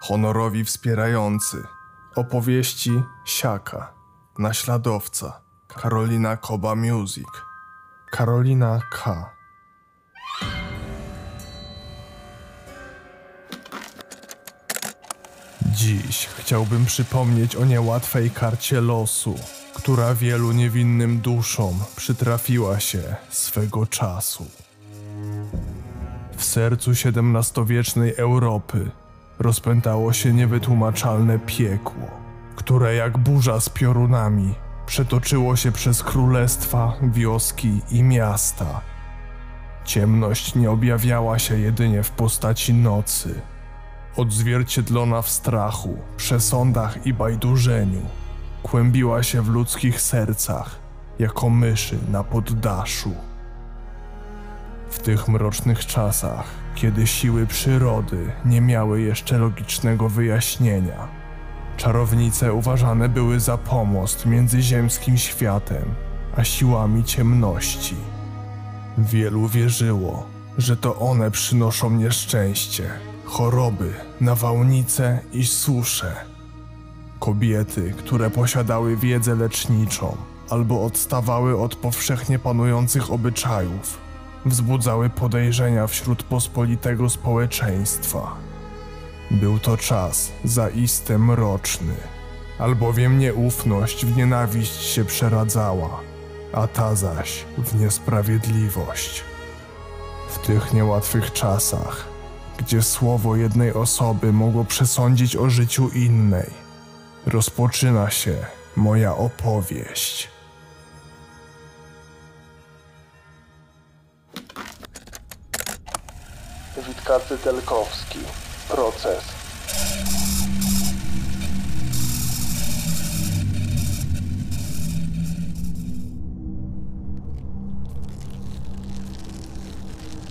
honorowi wspierający. Opowieści Siaka, naśladowca, Karolina Koba Music, Karolina K. Dziś chciałbym przypomnieć o niełatwej karcie losu, która wielu niewinnym duszom przytrafiła się swego czasu. W sercu XVII-wiecznej Europy rozpętało się niewytłumaczalne piekło, które jak burza z piorunami przetoczyło się przez królestwa, wioski i miasta. Ciemność nie objawiała się jedynie w postaci nocy, odzwierciedlona w strachu, przesądach i bajdurzeniu, kłębiła się w ludzkich sercach jako myszy na poddaszu. W tych mrocznych czasach, kiedy siły przyrody nie miały jeszcze logicznego wyjaśnienia, czarownice uważane były za pomost między ziemskim światem a siłami ciemności. Wielu wierzyło, że to one przynoszą nieszczęście, choroby, nawałnice i susze. Kobiety, które posiadały wiedzę leczniczą albo odstawały od powszechnie panujących obyczajów, wzbudzały podejrzenia wśród pospolitego społeczeństwa. Był to czas zaiste mroczny, albowiem nieufność w nienawiść się przeradzała, a ta zaś w niesprawiedliwość. W tych niełatwych czasach, gdzie słowo jednej osoby mogło przesądzić o życiu innej, rozpoczyna się moja opowieść. Witkacy Telkowski. Proces.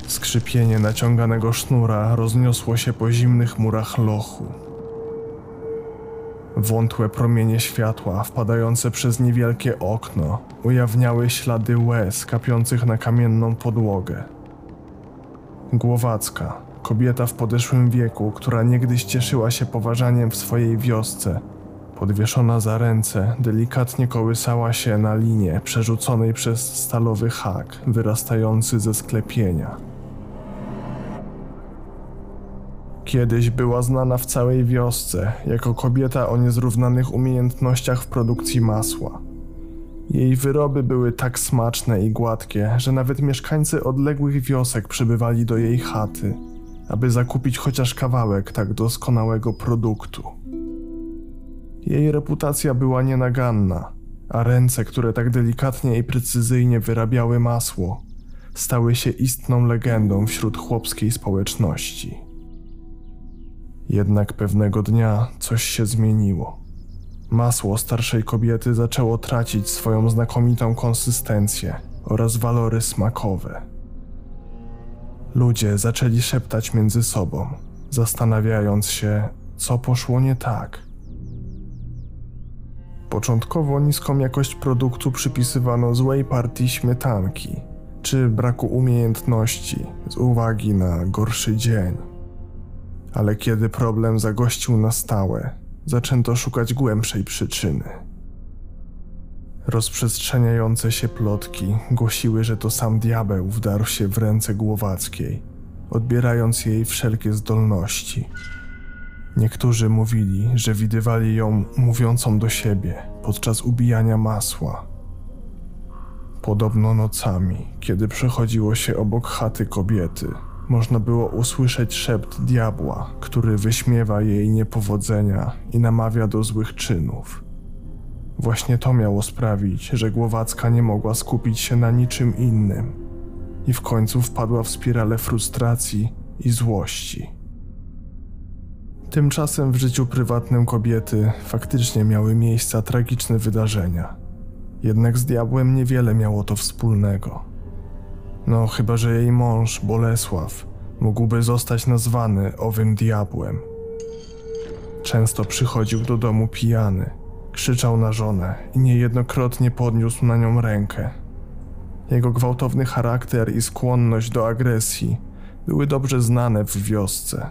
Skrzypienie naciąganego sznura rozniosło się po zimnych murach lochu. Wątłe promienie światła wpadające przez niewielkie okno ujawniały ślady łez kapiących na kamienną podłogę. Głowacka, kobieta w podeszłym wieku, która niegdyś cieszyła się poważaniem w swojej wiosce, podwieszona za ręce, delikatnie kołysała się na linie przerzuconej przez stalowy hak wyrastający ze sklepienia. Kiedyś była znana w całej wiosce jako kobieta o niezrównanych umiejętnościach w produkcji masła. Jej wyroby były tak smaczne i gładkie, że nawet mieszkańcy odległych wiosek przybywali do jej chaty, aby zakupić chociaż kawałek tak doskonałego produktu. Jej reputacja była nienaganna, a ręce, które tak delikatnie i precyzyjnie wyrabiały masło, stały się istną legendą wśród chłopskiej społeczności. Jednak pewnego dnia coś się zmieniło. Masło starszej kobiety zaczęło tracić swoją znakomitą konsystencję oraz walory smakowe. Ludzie zaczęli szeptać między sobą, zastanawiając się, co poszło nie tak. Początkowo niską jakość produktu przypisywano złej partii śmietanki czy braku umiejętności z uwagi na gorszy dzień. Ale kiedy problem zagościł na stałe, zaczęto szukać głębszej przyczyny. Rozprzestrzeniające się plotki głosiły, że to sam diabeł wdarł się w ręce Głowackiej, odbierając jej wszelkie zdolności. Niektórzy mówili, że widywali ją mówiącą do siebie podczas ubijania masła. Podobno nocami, kiedy przechodziło się obok chaty kobiety, można było usłyszeć szept diabła, który wyśmiewa jej niepowodzenia i namawia do złych czynów. Właśnie to miało sprawić, że Głowacka nie mogła skupić się na niczym innym i w końcu wpadła w spiralę frustracji i złości. Tymczasem w życiu prywatnym kobiety faktycznie miały miejsca tragiczne wydarzenia. Jednak z diabłem niewiele miało to wspólnego. No, chyba że jej mąż, Bolesław, mógłby zostać nazwany owym diabłem. Często przychodził do domu pijany, krzyczał na żonę i niejednokrotnie podniósł na nią rękę. Jego gwałtowny charakter i skłonność do agresji były dobrze znane w wiosce,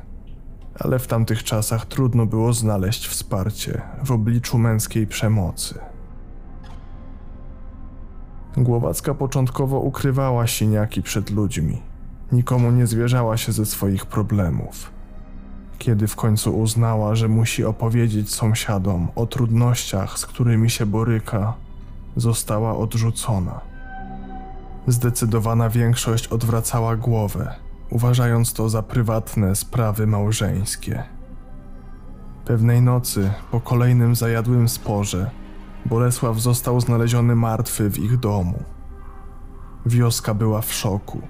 ale w tamtych czasach trudno było znaleźć wsparcie w obliczu męskiej przemocy. Głowacka początkowo ukrywała siniaki przed ludźmi. Nikomu nie zwierzała się ze swoich problemów. Kiedy w końcu uznała, że musi opowiedzieć sąsiadom o trudnościach, z którymi się boryka, została odrzucona. Zdecydowana większość odwracała głowę, uważając to za prywatne sprawy małżeńskie. Pewnej nocy, po kolejnym zajadłym sporze, Bolesław został znaleziony martwy w ich domu. Wioska była w szoku.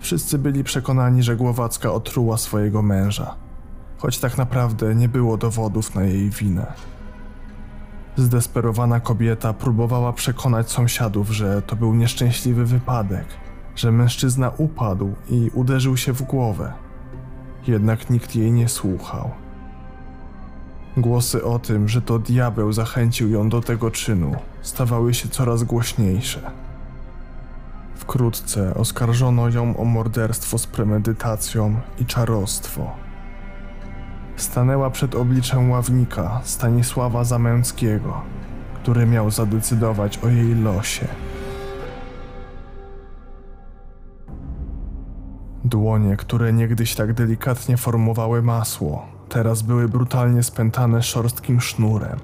Wszyscy byli przekonani, że Głowacka otruła swojego męża, choć tak naprawdę nie było dowodów na jej winę. Zdesperowana kobieta próbowała przekonać sąsiadów, że to był nieszczęśliwy wypadek, że mężczyzna upadł i uderzył się w głowę. Jednak nikt jej nie słuchał. Głosy o tym, że to diabeł zachęcił ją do tego czynu, stawały się coraz głośniejsze. Wkrótce oskarżono ją o morderstwo z premedytacją i czarostwo. Stanęła przed obliczem ławnika Stanisława Zamęckiego, który miał zadecydować o jej losie. Dłonie, które niegdyś tak delikatnie formowały masło, teraz były brutalnie spętane szorstkim sznurem.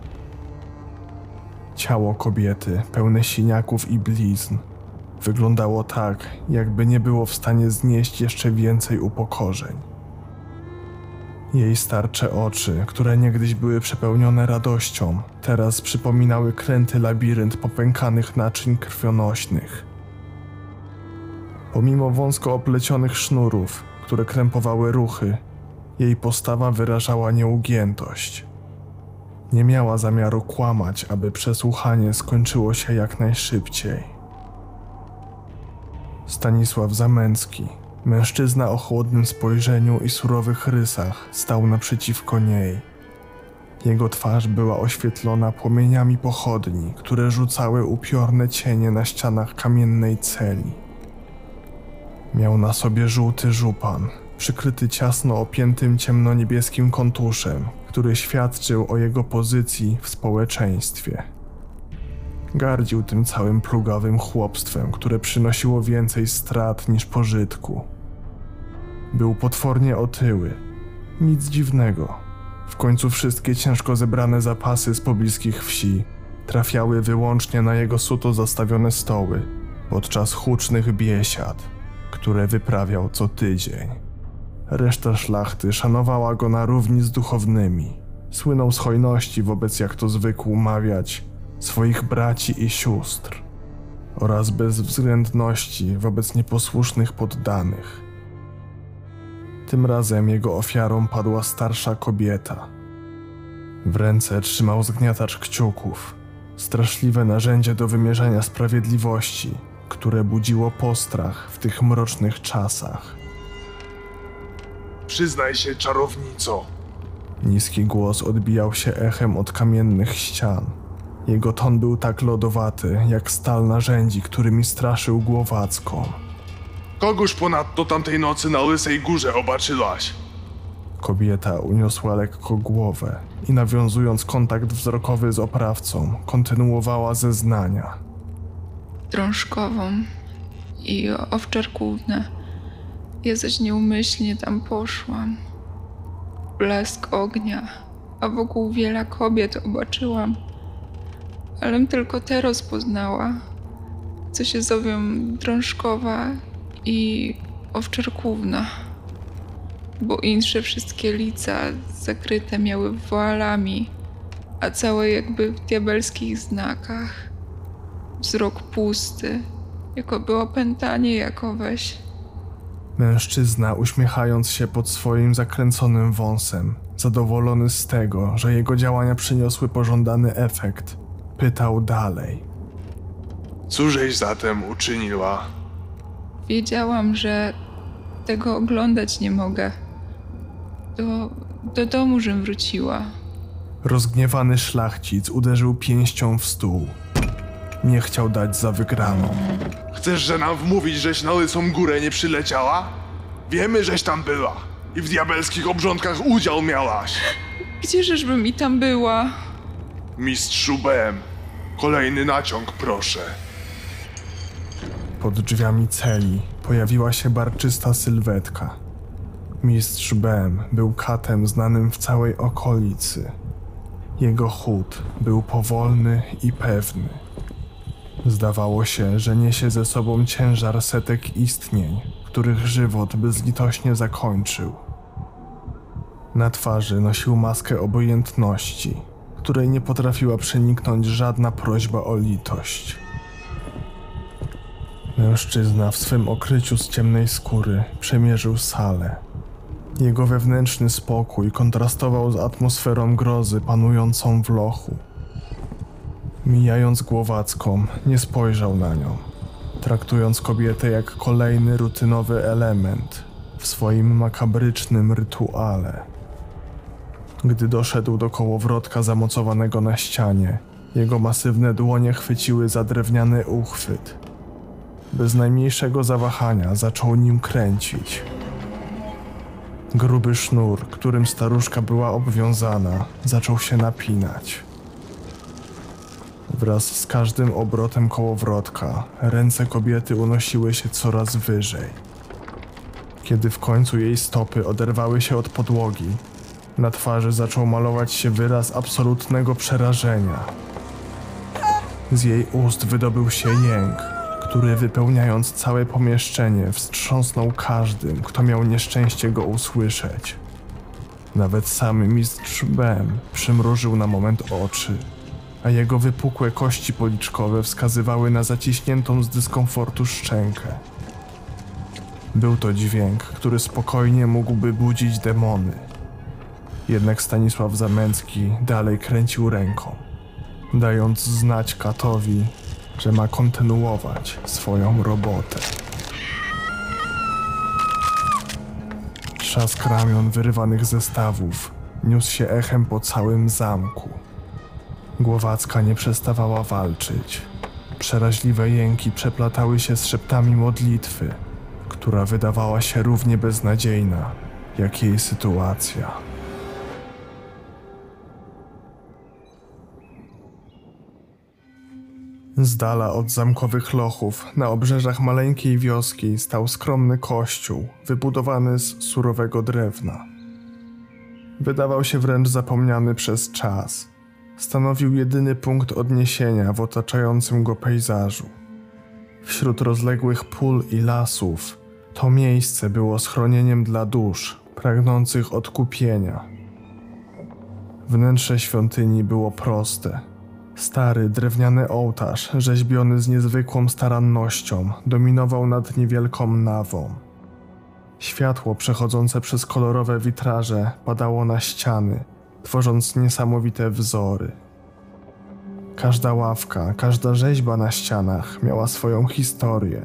Ciało kobiety, pełne siniaków i blizn, wyglądało tak, jakby nie było w stanie znieść jeszcze więcej upokorzeń. Jej starcze oczy, które niegdyś były przepełnione radością, teraz przypominały kręty labirynt popękanych naczyń krwionośnych. Pomimo wąsko oplecionych sznurów, które krępowały ruchy, jej postawa wyrażała nieugiętość. Nie miała zamiaru kłamać, aby przesłuchanie skończyło się jak najszybciej. Stanisław Zamęcki, mężczyzna o chłodnym spojrzeniu i surowych rysach, stał naprzeciwko niej. Jego twarz była oświetlona płomieniami pochodni, które rzucały upiorne cienie na ścianach kamiennej celi. Miał na sobie żółty żupan, przykryty ciasno opiętym ciemnoniebieskim kontuszem, który świadczył o jego pozycji w społeczeństwie. Gardził tym całym plugawym chłopstwem, które przynosiło więcej strat niż pożytku. Był potwornie otyły. Nic dziwnego. W końcu wszystkie ciężko zebrane zapasy z pobliskich wsi trafiały wyłącznie na jego suto zastawione stoły podczas hucznych biesiad, które wyprawiał co tydzień. Reszta szlachty szanowała go na równi z duchownymi. Słynął z hojności wobec, jak to zwykł mawiać, swoich braci i sióstr oraz bezwzględności wobec nieposłusznych poddanych. Tym razem jego ofiarą padła starsza kobieta. W ręce trzymał zgniatacz kciuków, straszliwe narzędzie do wymierzania sprawiedliwości, które budziło postrach w tych mrocznych czasach. Przyznaj się, czarownico. Niski głos odbijał się echem od kamiennych ścian. Jego ton był tak lodowaty, jak stal narzędzi, którymi straszył głowacką. Kogoż ponadto tamtej nocy na Łysej Górze obaczyłaś? Kobieta uniosła lekko głowę i nawiązując kontakt wzrokowy z oprawcą, kontynuowała zeznania. drążkową i owczarkówne. Ja zaś nieumyślnie tam poszłam. Blask ognia, a wokół wiele kobiet obaczyłam. Alem tylko te rozpoznała, co się zowią drążkowa i owczarkówna. Bo insze wszystkie lica zakryte miały woalami, a całe jakby w diabelskich znakach wzrok pusty, jakoby opętanie jakoweś. Mężczyzna, uśmiechając się pod swoim zakręconym wąsem, zadowolony z tego, że jego działania przyniosły pożądany efekt, pytał dalej. Cóżeś zatem uczyniła? Wiedziałam, że tego oglądać nie mogę. Do, do domu, żem wróciła. Rozgniewany szlachcic uderzył pięścią w stół. Nie chciał dać za wygraną. Chcesz, że nam wmówić, żeś na Łysą Górę nie przyleciała? Wiemy, żeś tam była. i w diabelskich obrządkach udział miałaś. Gdzieżeżby mi tam była? Mistrzu Bem, kolejny naciąg proszę. Pod drzwiami celi pojawiła się barczysta sylwetka. Mistrz Bem był katem znanym w całej okolicy. Jego chód był powolny i pewny. Zdawało się, że niesie ze sobą ciężar setek istnień, których żywot bezlitośnie zakończył. Na twarzy nosił maskę obojętności, której nie potrafiła przeniknąć żadna prośba o litość. Mężczyzna w swym okryciu z ciemnej skóry przemierzył salę. Jego wewnętrzny spokój kontrastował z atmosferą grozy panującą w lochu. Mijając głowacką, nie spojrzał na nią, traktując kobietę jak kolejny rutynowy element w swoim makabrycznym rytuale. Gdy doszedł do kołowrotka zamocowanego na ścianie, jego masywne dłonie chwyciły za drewniany uchwyt. Bez najmniejszego zawahania zaczął nim kręcić. Gruby sznur, którym staruszka była obwiązana, zaczął się napinać. Wraz z każdym obrotem kołowrotka ręce kobiety unosiły się coraz wyżej. Kiedy w końcu jej stopy oderwały się od podłogi, na twarzy zaczął malować się wyraz absolutnego przerażenia. Z jej ust wydobył się jęk, który wypełniając całe pomieszczenie wstrząsnął każdym, kto miał nieszczęście go usłyszeć. Nawet sam mistrz Bem przymrużył na moment oczy, a jego wypukłe kości policzkowe wskazywały na zaciśniętą z dyskomfortu szczękę. Był to dźwięk, który spokojnie mógłby budzić demony. Jednak Stanisław Zamęcki dalej kręcił ręką, dając znać katowi, że ma kontynuować swoją robotę. Trzask ramion wyrywanych ze stawów niósł się echem po całym zamku. Głowacka nie przestawała walczyć. Przeraźliwe jęki przeplatały się z szeptami modlitwy, która wydawała się równie beznadziejna jak jej sytuacja. Z dala od zamkowych lochów, na obrzeżach maleńkiej wioski, stał skromny kościół, wybudowany z surowego drewna. Wydawał się wręcz zapomniany przez czas. Stanowił jedyny punkt odniesienia w otaczającym go pejzażu. Wśród rozległych pól i lasów, to miejsce było schronieniem dla dusz pragnących odkupienia. Wnętrze świątyni było proste. Stary, drewniany ołtarz, rzeźbiony z niezwykłą starannością, dominował nad niewielką nawą. Światło przechodzące przez kolorowe witraże padało na ściany, tworząc niesamowite wzory. Każda ławka, każda rzeźba na ścianach miała swoją historię,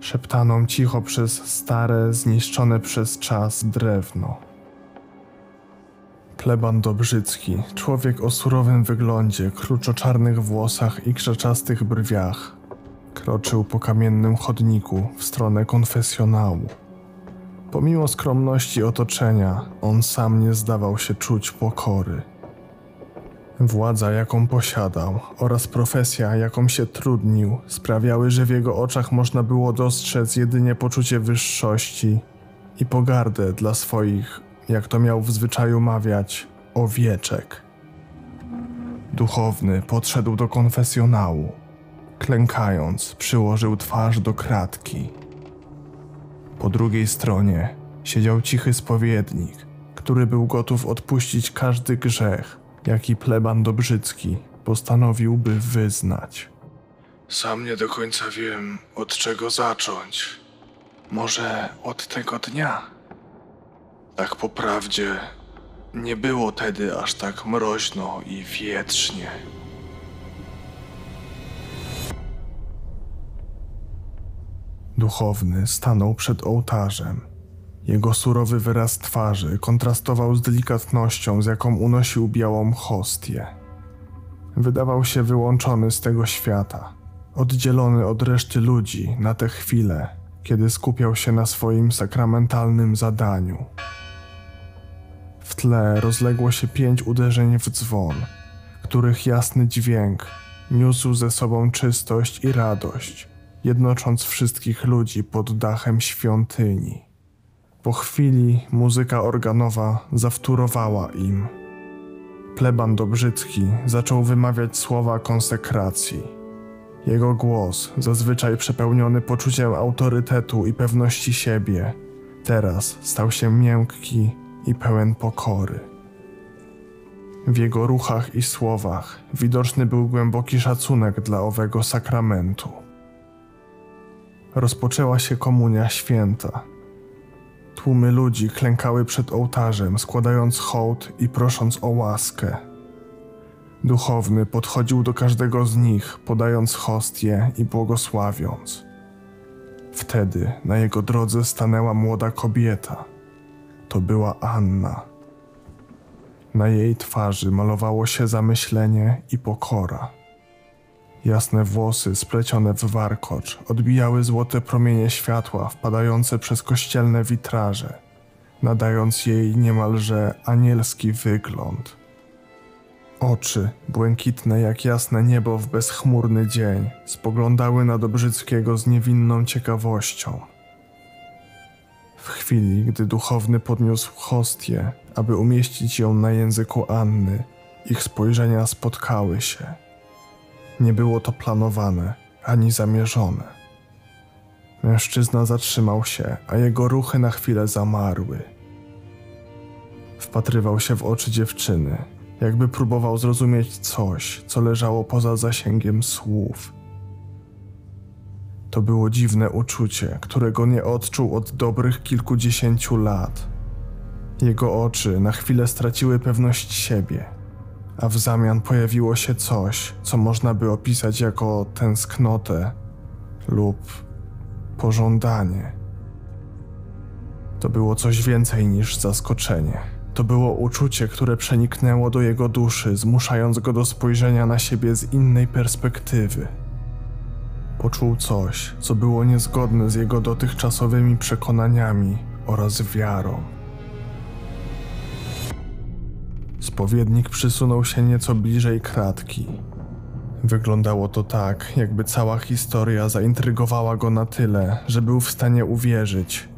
szeptaną cicho przez stare, zniszczone przez czas drewno. Pleban Dobrzycki, człowiek o surowym wyglądzie, kruczoczarnych włosach i krzaczastych brwiach, kroczył po kamiennym chodniku w stronę konfesjonału. Pomimo skromności otoczenia, on sam nie zdawał się czuć pokory. Władza, jaką posiadał, oraz profesja, jaką się trudnił, sprawiały, że w jego oczach można było dostrzec jedynie poczucie wyższości i pogardę dla swoich, jak to miał w zwyczaju mawiać, owieczek. Duchowny podszedł do konfesjonału. Klękając, przyłożył twarz do kratki. Po drugiej stronie siedział cichy spowiednik, który był gotów odpuścić każdy grzech, jaki pleban Dobrzycki postanowiłby wyznać. Sam nie do końca wiem, od czego zacząć. Może od tego dnia? Tak po prawdzie, nie było tedy aż tak mroźno i wietrznie. Duchowny stanął przed ołtarzem. Jego surowy wyraz twarzy kontrastował z delikatnością, z jaką unosił białą hostię. Wydawał się wyłączony z tego świata, oddzielony od reszty ludzi na tę chwilę, kiedy skupiał się na swoim sakramentalnym zadaniu. W tle rozległo się pięć uderzeń w dzwon, których jasny dźwięk niósł ze sobą czystość i radość, jednocząc wszystkich ludzi pod dachem świątyni. Po chwili muzyka organowa zawtórowała im. Pleban Dobrzycki zaczął wymawiać słowa konsekracji. Jego głos, zazwyczaj przepełniony poczuciem autorytetu i pewności siebie, teraz stał się miękki i pełen pokory. W jego ruchach i słowach widoczny był głęboki szacunek dla owego sakramentu. Rozpoczęła się komunia święta. Tłumy ludzi klękały przed ołtarzem, składając hołd i prosząc o łaskę. Duchowny podchodził do każdego z nich, podając hostię i błogosławiąc. Wtedy na jego drodze stanęła młoda kobieta. To była Anna. Na jej twarzy malowało się zamyślenie i pokora. Jasne włosy splecione w warkocz odbijały złote promienie światła wpadające przez kościelne witraże, nadając jej niemalże anielski wygląd. Oczy, błękitne jak jasne niebo w bezchmurny dzień, spoglądały na Dobrzyckiego z niewinną ciekawością. W chwili, gdy duchowny podniósł hostię, aby umieścić ją na języku Anny, ich spojrzenia spotkały się. Nie było to planowane ani zamierzone. Mężczyzna zatrzymał się, a jego ruchy na chwilę zamarły. Wpatrywał się w oczy dziewczyny, jakby próbował zrozumieć coś, co leżało poza zasięgiem słów. To było dziwne uczucie, którego nie odczuł od dobrych kilkudziesięciu lat. Jego oczy na chwilę straciły pewność siebie, a w zamian pojawiło się coś, co można by opisać jako tęsknotę lub pożądanie. To było coś więcej niż zaskoczenie. To było uczucie, które przeniknęło do jego duszy, zmuszając go do spojrzenia na siebie z innej perspektywy. Poczuł coś, co było niezgodne z jego dotychczasowymi przekonaniami oraz wiarą. Spowiednik przysunął się nieco bliżej kratki. Wyglądało to tak, jakby cała historia zaintrygowała go na tyle, że był w stanie uwierzyć,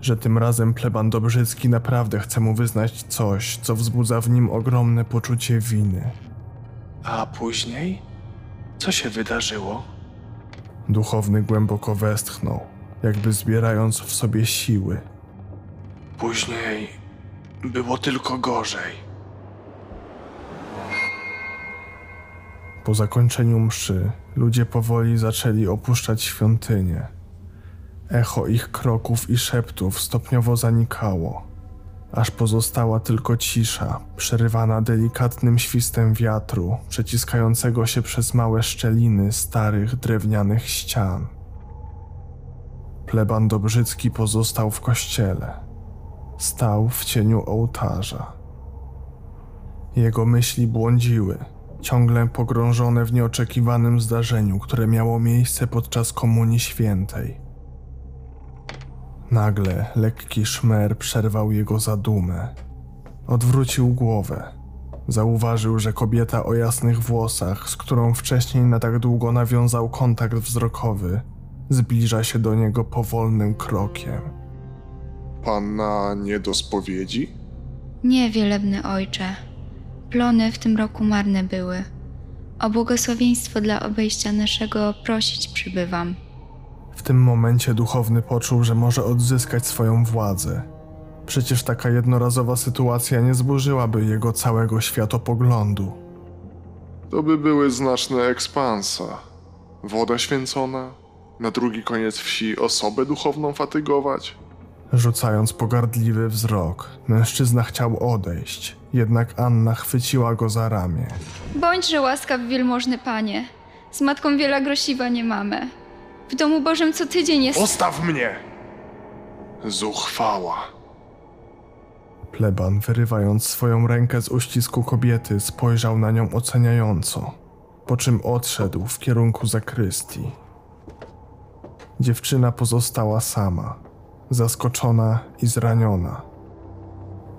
że tym razem pleban Dobrzycki naprawdę chce mu wyznać coś, co wzbudza w nim ogromne poczucie winy. A później? Co się wydarzyło? Duchowny głęboko westchnął, jakby zbierając w sobie siły. Później było tylko gorzej. Po zakończeniu mszy ludzie powoli zaczęli opuszczać świątynię. Echo ich kroków i szeptów stopniowo zanikało, aż pozostała tylko cisza, przerywana delikatnym świstem wiatru przeciskającego się przez małe szczeliny starych drewnianych ścian. Pleban Dobrzycki pozostał w kościele. Stał w cieniu ołtarza. Jego myśli błądziły – ciągle pogrążone w nieoczekiwanym zdarzeniu, które miało miejsce podczas Komunii Świętej. Nagle lekki szmer przerwał jego zadumę. Odwrócił głowę. Zauważył, że kobieta o jasnych włosach, z którą wcześniej na tak długo nawiązał kontakt wzrokowy, zbliża się do niego powolnym krokiem. Panna nie do spowiedzi? Nie, wielebny ojcze. Plony w tym roku marne były. O błogosławieństwo dla obejścia naszego prosić przybywam. W tym momencie duchowny poczuł, że może odzyskać swoją władzę. Przecież taka jednorazowa sytuacja nie zburzyłaby jego całego światopoglądu. To by były znaczne ekspansa. Woda święcona, na drugi koniec wsi osobę duchowną fatygować. Rzucając pogardliwy wzrok, mężczyzna chciał odejść, jednak Anna chwyciła go za ramię. Bądźże łaskaw, wielmożny panie. Z matką wiela grosiwa nie mamy. W domu Bożym co tydzień jest... Postaw mnie! Zuchwała. Pleban, wyrywając swoją rękę z uścisku kobiety, spojrzał na nią oceniająco, po czym odszedł w kierunku zakrystii. Dziewczyna pozostała sama, zaskoczona i zraniona.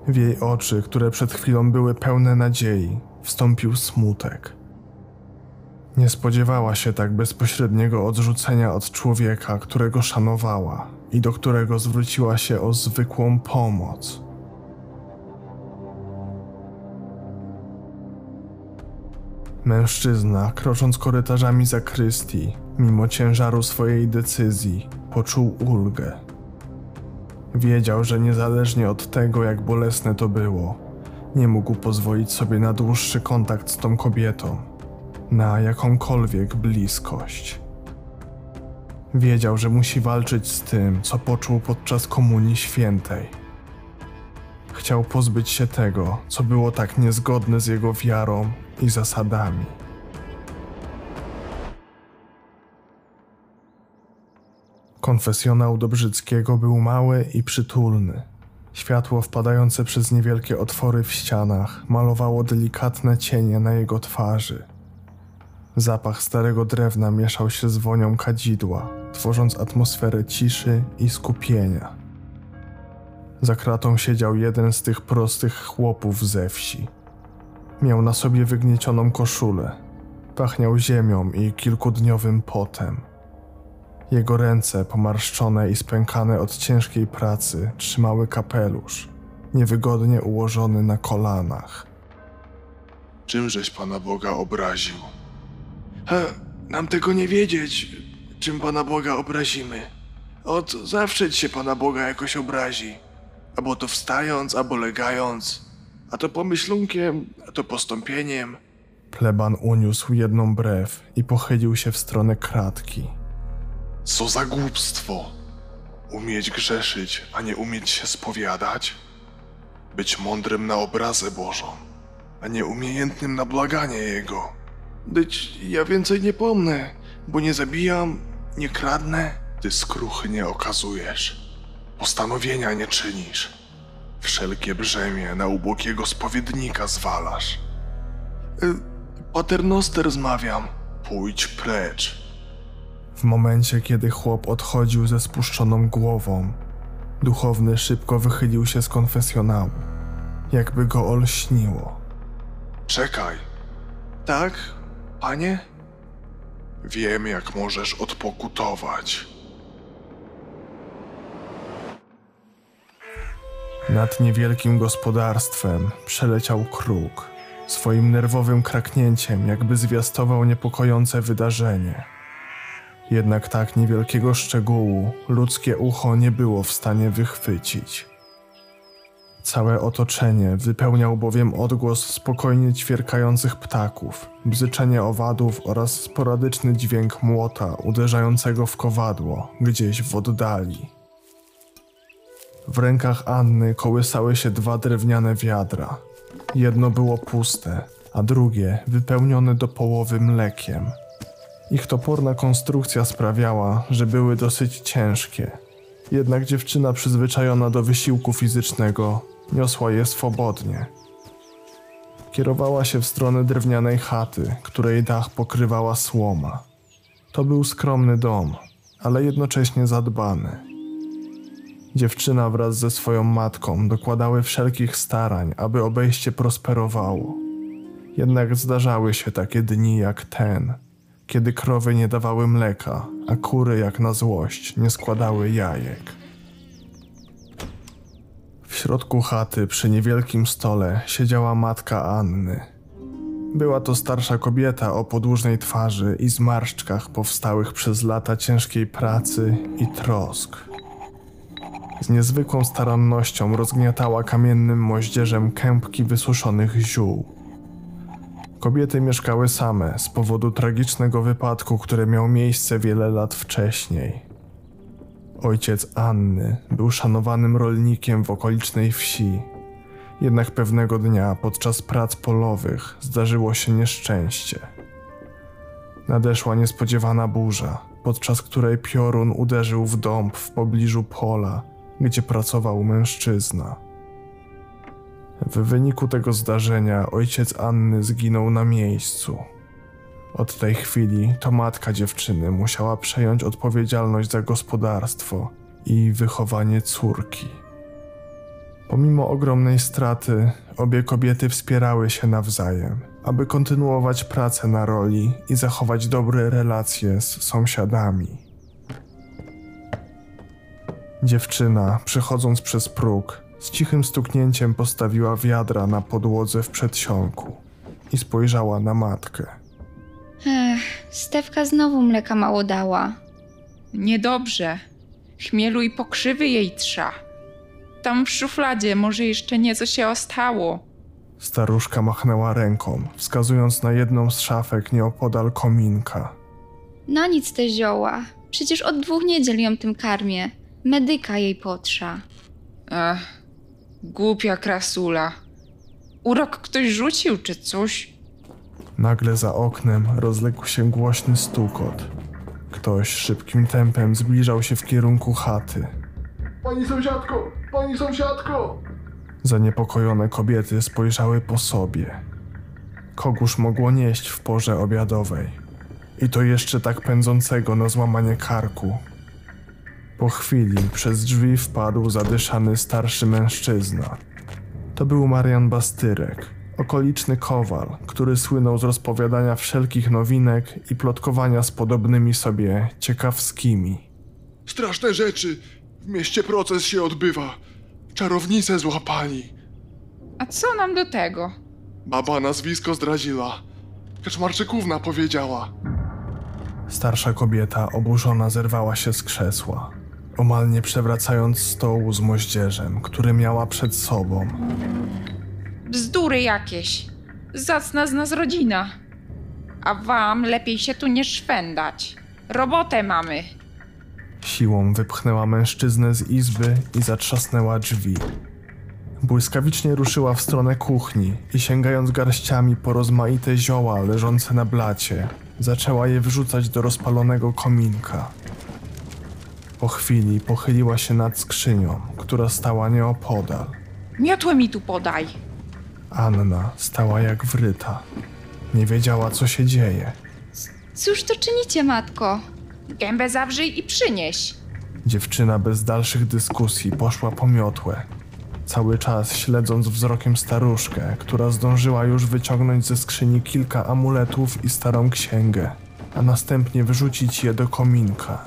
W jej oczy, które przed chwilą były pełne nadziei, wstąpił smutek. Nie spodziewała się tak bezpośredniego odrzucenia od człowieka, którego szanowała i do którego zwróciła się o zwykłą pomoc. Mężczyzna, krocząc korytarzami zakrystii, mimo ciężaru swojej decyzji, poczuł ulgę. Wiedział, że niezależnie od tego, jak bolesne to było, nie mógł pozwolić sobie na dłuższy kontakt z tą kobietą, na jakąkolwiek bliskość. Wiedział, że musi walczyć z tym, co poczuł podczas Komunii Świętej. Chciał pozbyć się tego, co było tak niezgodne z jego wiarą i zasadami. Konfesjonał Dobrzyckiego był mały i przytulny. Światło wpadające przez niewielkie otwory w ścianach malowało delikatne cienie na jego twarzy. Zapach starego drewna mieszał się z wonią kadzidła, tworząc atmosferę ciszy i skupienia. Za kratą siedział jeden z tych prostych chłopów ze wsi. Miał na sobie wygniecioną koszulę. Pachniał ziemią i kilkudniowym potem. Jego ręce, pomarszczone i spękane od ciężkiej pracy, trzymały kapelusz, niewygodnie ułożony na kolanach. Czymżeś Pana Boga obraził? He, nam tego nie wiedzieć, czym Pana Boga obrazimy. Od zawsze ci się Pana Boga jakoś obrazi. Albo to wstając, albo legając. A to pomyślunkiem, a to postąpieniem. Pleban uniósł jedną brew i pochylił się w stronę kratki. Co za głupstwo! Umieć grzeszyć, a nie umieć się spowiadać? Być mądrym na obrazę Bożą, a nie umiejętnym na błaganie Jego. Być ja więcej nie pomnę, bo nie zabijam, nie kradnę, ty skruchy nie okazujesz. Postanowienia nie czynisz. Wszelkie brzemię na ubogiego spowiednika zwalasz. Y, paternoster zmawiam. Pójdź precz. W momencie, kiedy chłop odchodził ze spuszczoną głową, duchowny szybko wychylił się z konfesjonału, jakby go olśniło. Czekaj. Tak, panie? Wiem, jak możesz odpokutować. Nad niewielkim gospodarstwem przeleciał kruk. Swoim nerwowym kraknięciem jakby zwiastował niepokojące wydarzenie. Jednak tak niewielkiego szczegółu ludzkie ucho nie było w stanie wychwycić. Całe otoczenie wypełniał bowiem odgłos spokojnie ćwierkających ptaków, bzyczenie owadów oraz sporadyczny dźwięk młota uderzającego w kowadło gdzieś w oddali. W rękach Anny kołysały się dwa drewniane wiadra. Jedno było puste, a drugie wypełnione do połowy mlekiem. Ich toporna konstrukcja sprawiała, że były dosyć ciężkie. Jednak dziewczyna przyzwyczajona do wysiłku fizycznego niosła je swobodnie. Kierowała się w stronę drewnianej chaty, której dach pokrywała słoma. To był skromny dom, ale jednocześnie zadbany. Dziewczyna wraz ze swoją matką dokładały wszelkich starań, aby obejście prosperowało. Jednak zdarzały się takie dni jak ten, kiedy krowy nie dawały mleka, a kury jak na złość nie składały jajek. W środku chaty przy niewielkim stole siedziała matka Anny. Była to starsza kobieta o podłużnej twarzy i zmarszczkach powstałych przez lata ciężkiej pracy i trosk. Z niezwykłą starannością rozgniatała kamiennym moździerzem kępki wysuszonych ziół. Kobiety mieszkały same z powodu tragicznego wypadku, który miał miejsce wiele lat wcześniej. Ojciec Anny był szanowanym rolnikiem w okolicznej wsi. Jednak pewnego dnia podczas prac polowych zdarzyło się nieszczęście. Nadeszła niespodziewana burza, podczas której piorun uderzył w dąb w pobliżu pola, gdzie pracował mężczyzna. W wyniku tego zdarzenia ojciec Anny zginął na miejscu. Od tej chwili to matka dziewczyny musiała przejąć odpowiedzialność za gospodarstwo i wychowanie córki. Pomimo ogromnej straty, obie kobiety wspierały się nawzajem, aby kontynuować pracę na roli i zachować dobre relacje z sąsiadami. Dziewczyna, przechodząc przez próg, z cichym stuknięciem postawiła wiadra na podłodze w przedsionku i spojrzała na matkę. Stewka znowu mleka mało dała. Niedobrze. Chmielu i pokrzywy jej trza. Tam w szufladzie może jeszcze nieco się ostało. Staruszka machnęła ręką, wskazując na jedną z szafek nieopodal kominka. No nic te zioła. Przecież od dwóch niedziel ją tym karmię. Medyka jej potrza. Ech, głupia krasula. Urok ktoś rzucił czy coś? Nagle za oknem rozległ się głośny stukot. Ktoś szybkim tempem zbliżał się w kierunku chaty. Pani sąsiadko! Pani sąsiadko! Zaniepokojone kobiety spojrzały po sobie. Kogóż mogło nieść w porze obiadowej? I to jeszcze tak pędzącego na złamanie karku. Po chwili przez drzwi wpadł zadyszany starszy mężczyzna. To był Marian Bastyrek, okoliczny kowal, który słynął z rozpowiadania wszelkich nowinek i plotkowania z podobnymi sobie ciekawskimi. Straszne rzeczy. W mieście proces się odbywa. Czarownicę złapali. A co nam do tego? Baba nazwisko zdradziła. Kaczmarczykówna powiedziała. Starsza kobieta oburzona zerwała się z krzesła, omal nie przewracając stołu z moździerzem, który miała przed sobą. Bzdury jakieś. Zacna z nas rodzina. A wam lepiej się tu nie szwendać. Robotę mamy. Siłą wypchnęła mężczyznę z izby i zatrzasnęła drzwi. Błyskawicznie ruszyła w stronę kuchni i sięgając garściami po rozmaite zioła leżące na blacie, zaczęła je wrzucać do rozpalonego kominka. Po chwili pochyliła się nad skrzynią, która stała nieopodal. Miotłę mi tu podaj. Anna stała jak wryta. Nie wiedziała, co się dzieje. Cóż to czynicie, matko? Gębę zawrzyj i przynieś. Dziewczyna bez dalszych dyskusji poszła po miotłę, cały czas śledząc wzrokiem staruszkę, która zdążyła już wyciągnąć ze skrzyni kilka amuletów i starą księgę, a następnie wyrzucić je do kominka.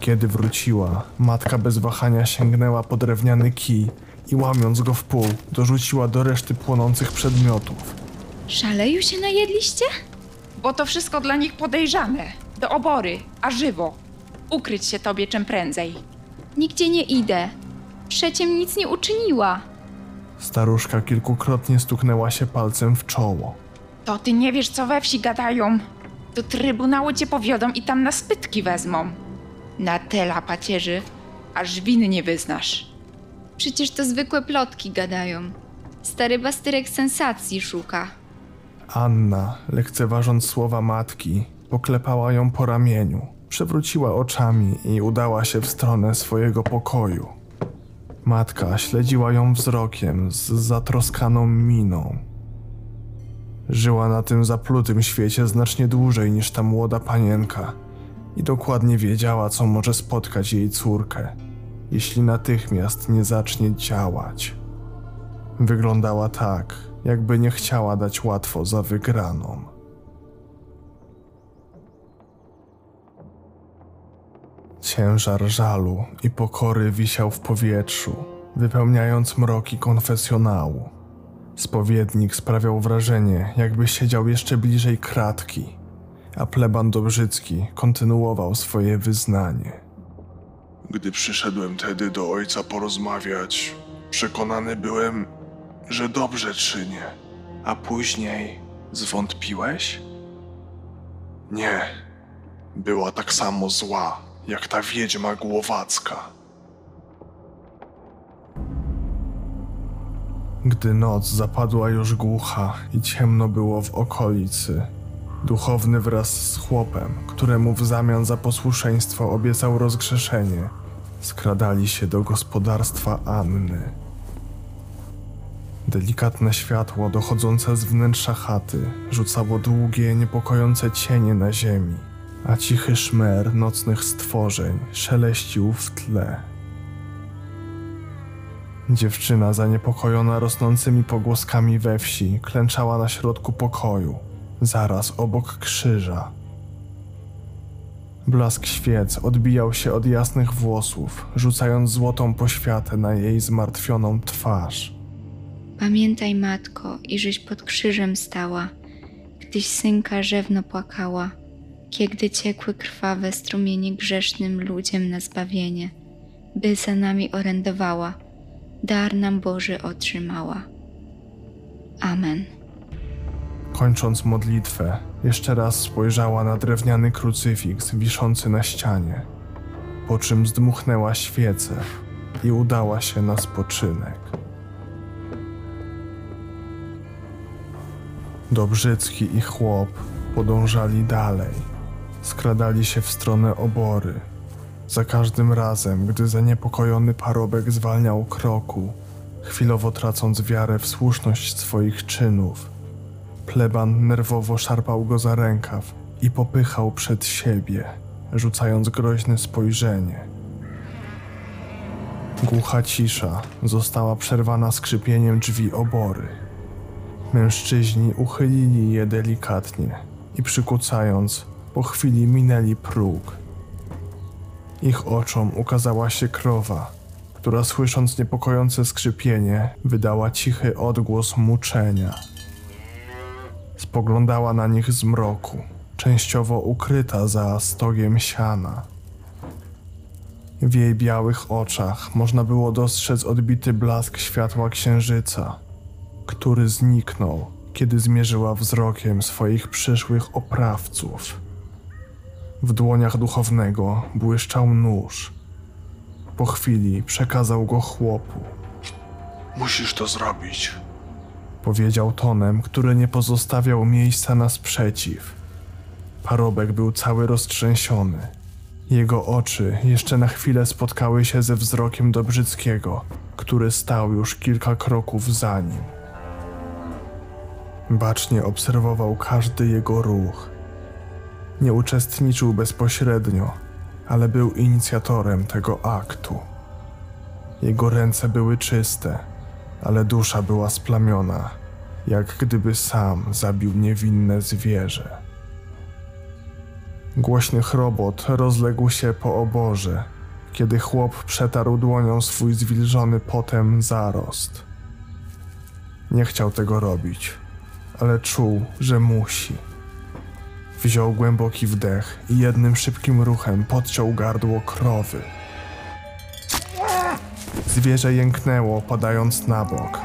Kiedy wróciła, matka bez wahania sięgnęła po drewniany kij i łamiąc go w pół, dorzuciła do reszty płonących przedmiotów. Szaleju się najedliście? Bo to wszystko dla nich podejrzane. Do obory, a żywo. Ukryć się tobie czym prędzej. Nigdzie nie idę. Przeciem nic nie uczyniła. Staruszka kilkukrotnie stuknęła się palcem w czoło. To ty nie wiesz, co we wsi gadają. Do trybunału cię powiodą i tam na spytki wezmą. Na tela pacierzy, aż winy nie wyznasz. Przecież to zwykłe plotki gadają. Stary bastyrek sensacji szuka. Anna, lekceważąc słowa matki, poklepała ją po ramieniu, przewróciła oczami i udała się w stronę swojego pokoju. Matka śledziła ją wzrokiem z zatroskaną miną. Żyła na tym zaplutym świecie znacznie dłużej niż ta młoda panienka i dokładnie wiedziała, co może spotkać jej córkę, jeśli natychmiast nie zacznie działać. Wyglądała tak, jakby nie chciała dać łatwo za wygraną. Ciężar żalu i pokory wisiał w powietrzu, wypełniając mroki konfesjonału. Spowiednik sprawiał wrażenie, jakby siedział jeszcze bliżej kratki, a pleban Dobrzycki kontynuował swoje wyznanie. Gdy przyszedłem tedy do ojca porozmawiać, przekonany byłem, że dobrze czynię. A później zwątpiłeś? Nie. Była tak samo zła, jak ta wiedźma głowacka. Gdy noc zapadła już głucha i ciemno było w okolicy, duchowny wraz z chłopem, któremu w zamian za posłuszeństwo obiecał rozgrzeszenie, skradali się do gospodarstwa Anny. Delikatne światło dochodzące z wnętrza chaty rzucało długie, niepokojące cienie na ziemi, a cichy szmer nocnych stworzeń szeleścił w tle. Dziewczyna, zaniepokojona rosnącymi pogłoskami we wsi, klęczała na środku pokoju, zaraz obok krzyża. Blask świec odbijał się od jasnych włosów, rzucając złotą poświatę na jej zmartwioną twarz. Pamiętaj, matko, iżeś pod krzyżem stała, gdyś synka rzewno płakała, kiedy ciekły krwawe strumienie grzesznym ludziom na zbawienie, by za nami orędowała, dar nam Boży otrzymała. Amen. Kończąc modlitwę, jeszcze raz spojrzała na drewniany krucyfiks wiszący na ścianie, po czym zdmuchnęła świecę i udała się na spoczynek. Dobrzycki i chłop podążali dalej, skradali się w stronę obory. Za każdym razem, gdy zaniepokojony parobek zwalniał kroku, chwilowo tracąc wiarę w słuszność swoich czynów, Pleban nerwowo szarpał go za rękaw i popychał przed siebie, rzucając groźne spojrzenie. Głucha cisza została przerwana skrzypieniem drzwi obory. Mężczyźni uchylili je delikatnie i przykucając, po chwili minęli próg. Ich oczom ukazała się krowa, która słysząc niepokojące skrzypienie, wydała cichy odgłos muczenia. Spoglądała na nich z mroku, częściowo ukryta za stogiem siana. W jej białych oczach można było dostrzec odbity blask światła księżyca, który zniknął, kiedy zmierzyła wzrokiem swoich przyszłych oprawców. W dłoniach duchownego błyszczał nóż. Po chwili przekazał go chłopu. Musisz to zrobić. Powiedział tonem, który nie pozostawiał miejsca na sprzeciw. Parobek był cały roztrzęsiony. Jego oczy jeszcze na chwilę spotkały się ze wzrokiem Dobrzyckiego, który stał już kilka kroków za nim. Bacznie obserwował każdy jego ruch. Nie uczestniczył bezpośrednio, ale był inicjatorem tego aktu. Jego ręce były czyste, ale dusza była splamiona, jak gdyby sam zabił niewinne zwierzę. Głośny chrobot rozległ się po oborze, kiedy chłop przetarł dłonią swój zwilżony potem zarost. Nie chciał tego robić, ale czuł, że musi. Wziął głęboki wdech i jednym szybkim ruchem podciął gardło krowy. Zwierzę jęknęło, padając na bok,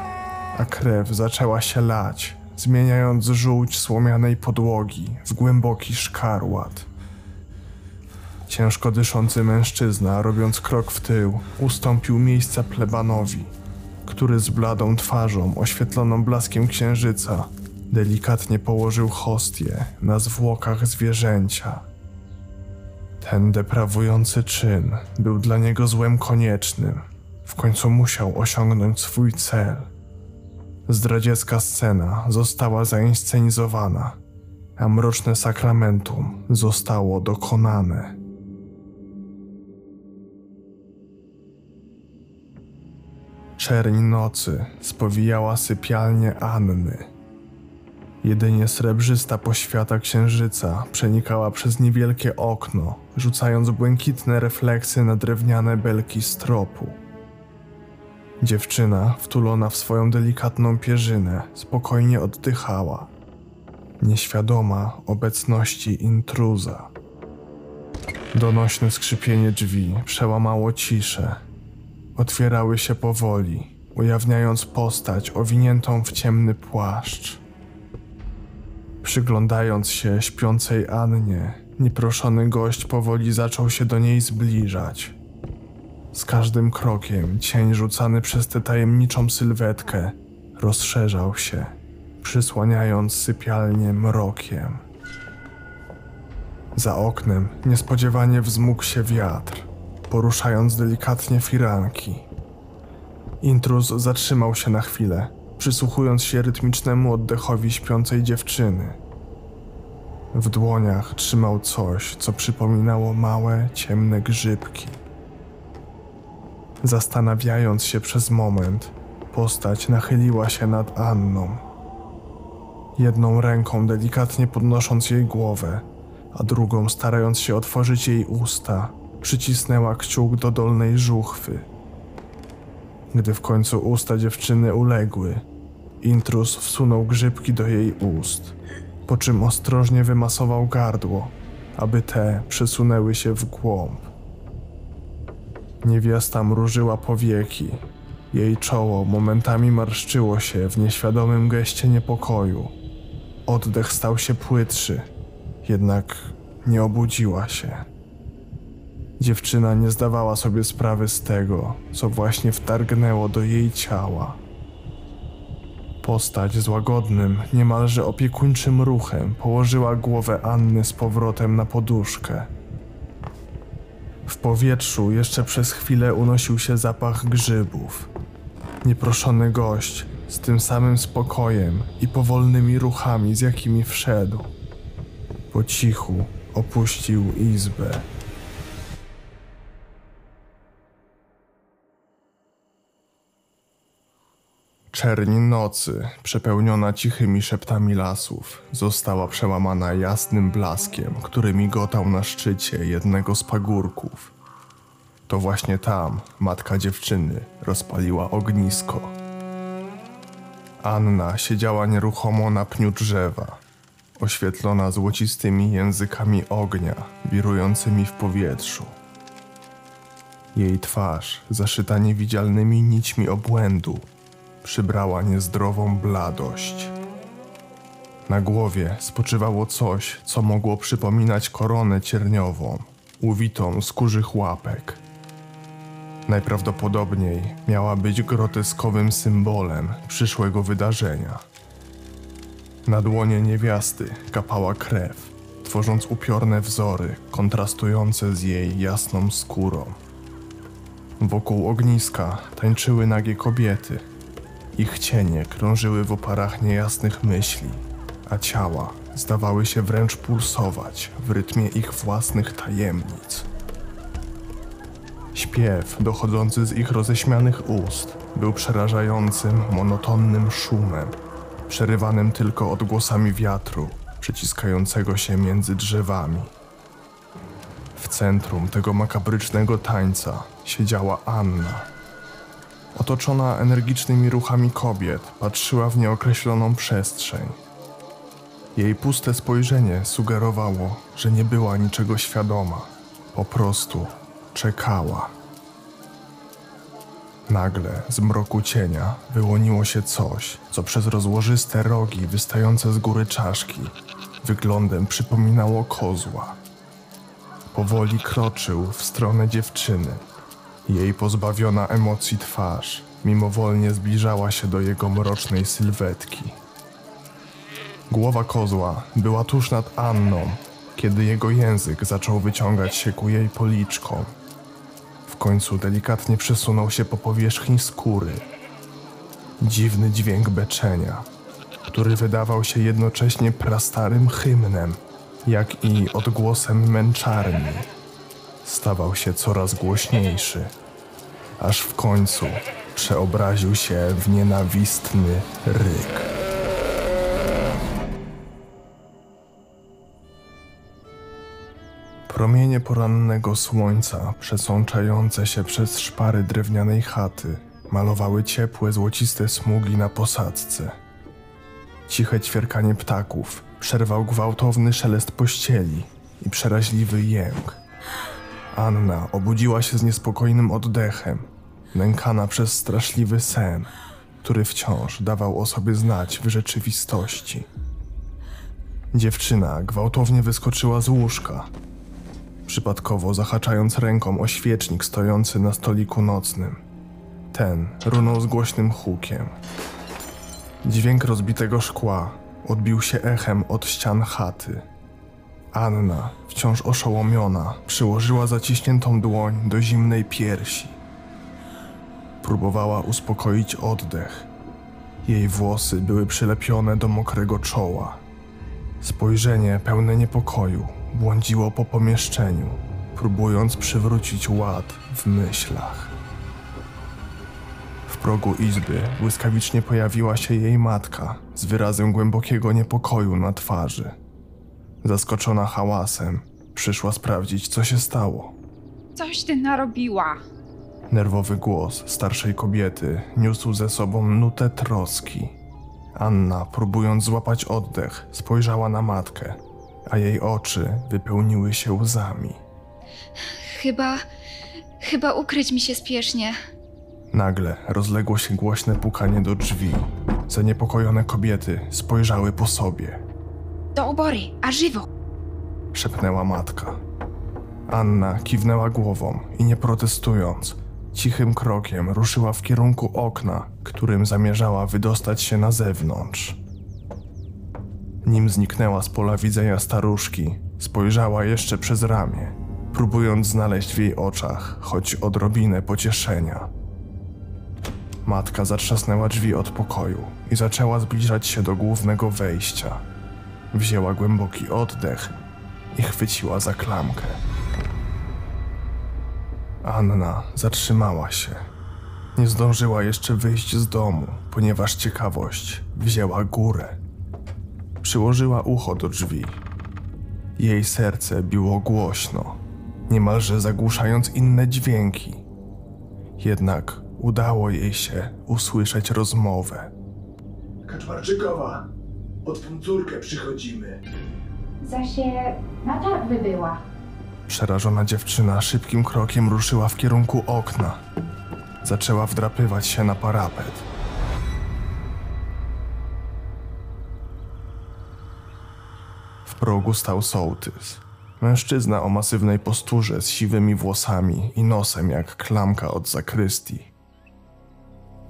a krew zaczęła się lać, zmieniając żółć słomianej podłogi w głęboki szkarłat. Ciężko dyszący mężczyzna, robiąc krok w tył, ustąpił miejsca plebanowi, który z bladą twarzą, oświetloną blaskiem księżyca, delikatnie położył hostię na zwłokach zwierzęcia. Ten deprawujący czyn był dla niego złem koniecznym. W końcu musiał osiągnąć swój cel. Zdradziecka scena została zainscenizowana, a mroczne sakramentum zostało dokonane. Czerń nocy spowijała sypialnię Anny. Jedynie srebrzysta poświata księżyca przenikała przez niewielkie okno, rzucając błękitne refleksy na drewniane belki stropu. Dziewczyna, wtulona w swoją delikatną pierzynę, spokojnie oddychała, nieświadoma obecności intruza. Donośne skrzypienie drzwi przełamało ciszę. Otwierały się powoli, ujawniając postać owiniętą w ciemny płaszcz. Przyglądając się śpiącej Annie, nieproszony gość powoli zaczął się do niej zbliżać. Z każdym krokiem cień rzucany przez tę tajemniczą sylwetkę rozszerzał się, przysłaniając sypialnię mrokiem. Za oknem niespodziewanie wzmógł się wiatr, poruszając delikatnie firanki. Intruz zatrzymał się na chwilę, przysłuchując się rytmicznemu oddechowi śpiącej dziewczyny. W dłoniach trzymał coś, co przypominało małe, ciemne grzybki. Zastanawiając się przez moment, postać nachyliła się nad Anną. Jedną ręką delikatnie podnosząc jej głowę, a drugą starając się otworzyć jej usta, przycisnęła kciuk do dolnej żuchwy. Gdy w końcu usta dziewczyny uległy, intruz wsunął grzybki do jej ust, po czym ostrożnie wymasował gardło, aby te przesunęły się w głąb. Niewiasta mrużyła powieki. Jej czoło momentami marszczyło się w nieświadomym geście niepokoju. Oddech stał się płytszy, jednak nie obudziła się. Dziewczyna nie zdawała sobie sprawy z tego, co właśnie wtargnęło do jej ciała. Postać z łagodnym, niemalże opiekuńczym ruchem położyła głowę Anny z powrotem na poduszkę. W powietrzu jeszcze przez chwilę unosił się zapach grzybów. Nieproszony gość z tym samym spokojem i powolnymi ruchami, z jakimi wszedł. Po cichu opuścił izbę. Czerń nocy, przepełniona cichymi szeptami lasów, została przełamana jasnym blaskiem, który migotał na szczycie jednego z pagórków. To właśnie tam matka dziewczyny rozpaliła ognisko. Anna siedziała nieruchomo na pniu drzewa, oświetlona złocistymi językami ognia wirującymi w powietrzu. Jej twarz, zaszyta niewidzialnymi nićmi obłędu, przybrała niezdrową bladość. Na głowie spoczywało coś, co mogło przypominać koronę cierniową, uwitą z kurzych łapek. Najprawdopodobniej miała być groteskowym symbolem przyszłego wydarzenia. Na dłonie niewiasty kapała krew, tworząc upiorne wzory kontrastujące z jej jasną skórą. Wokół ogniska tańczyły nagie kobiety. Ich cienie krążyły w oparach niejasnych myśli, a ciała zdawały się wręcz pulsować w rytmie ich własnych tajemnic. Śpiew dochodzący z ich roześmianych ust był przerażającym, monotonnym szumem, przerywanym tylko odgłosami wiatru przeciskającego się między drzewami. W centrum tego makabrycznego tańca siedziała Anna. Otoczona energicznymi ruchami kobiet, patrzyła w nieokreśloną przestrzeń. Jej puste spojrzenie sugerowało, że nie była niczego świadoma, po prostu czekała. Nagle z mroku cienia wyłoniło się coś, co przez rozłożyste rogi wystające z góry czaszki wyglądem przypominało kozła. Powoli kroczył w stronę dziewczyny. Jej pozbawiona emocji twarz mimowolnie zbliżała się do jego mrocznej sylwetki. Głowa kozła była tuż nad Anną, kiedy jego język zaczął wyciągać się ku jej policzkom. W końcu delikatnie przesunął się po powierzchni skóry. Dziwny dźwięk beczenia, który wydawał się jednocześnie prastarym hymnem, jak i odgłosem męczarni, stawał się coraz głośniejszy, aż w końcu przeobraził się w nienawistny ryk. Promienie porannego słońca, przesączające się przez szpary drewnianej chaty, malowały ciepłe, złociste smugi na posadzce. Ciche ćwierkanie ptaków przerwał gwałtowny szelest pościeli i przeraźliwy jęk. Anna obudziła się z niespokojnym oddechem, nękana przez straszliwy sen, który wciąż dawał o sobie znać w rzeczywistości. Dziewczyna gwałtownie wyskoczyła z łóżka, przypadkowo zahaczając ręką o świecznik stojący na stoliku nocnym. Ten runął z głośnym hukiem. Dźwięk rozbitego szkła odbił się echem od ścian chaty. Anna, wciąż oszołomiona, przyłożyła zaciśniętą dłoń do zimnej piersi. Próbowała uspokoić oddech. Jej włosy były przylepione do mokrego czoła. Spojrzenie pełne niepokoju błądziło po pomieszczeniu, próbując przywrócić ład w myślach. progu izby błyskawicznie pojawiła się jej matka z wyrazem głębokiego niepokoju na twarzy. Zaskoczona hałasem, przyszła sprawdzić, co się stało. Coś ty narobiła. Nerwowy głos starszej kobiety niósł ze sobą nutę troski. Anna, próbując złapać oddech, spojrzała na matkę, a jej oczy wypełniły się łzami. Chyba. Chyba ukryć mi się spiesznie. Nagle rozległo się głośne pukanie do drzwi. Zaniepokojone kobiety spojrzały po sobie. Do obory, a żywo. szepnęła matka. Anna kiwnęła głową i nie protestując, cichym krokiem ruszyła w kierunku okna, którym zamierzała wydostać się na zewnątrz. Nim zniknęła z pola widzenia staruszki, spojrzała jeszcze przez ramię, próbując znaleźć w jej oczach choć odrobinę pocieszenia. Matka zatrzasnęła drzwi od pokoju i zaczęła zbliżać się do głównego wejścia. Wzięła głęboki oddech i chwyciła za klamkę. Anna zatrzymała się. Nie zdążyła jeszcze wyjść z domu, ponieważ ciekawość wzięła górę. Przyłożyła ucho do drzwi. Jej serce biło głośno, niemalże zagłuszając inne dźwięki. Jednak udało jej się usłyszeć rozmowę. Kaczmarczykowa, pod tą córkę przychodzimy. Zasie na targ była. Przerażona dziewczyna szybkim krokiem ruszyła w kierunku okna. Zaczęła wdrapywać się na parapet. W progu stał sołtys. Mężczyzna o masywnej posturze z siwymi włosami i nosem jak klamka od zakrystii.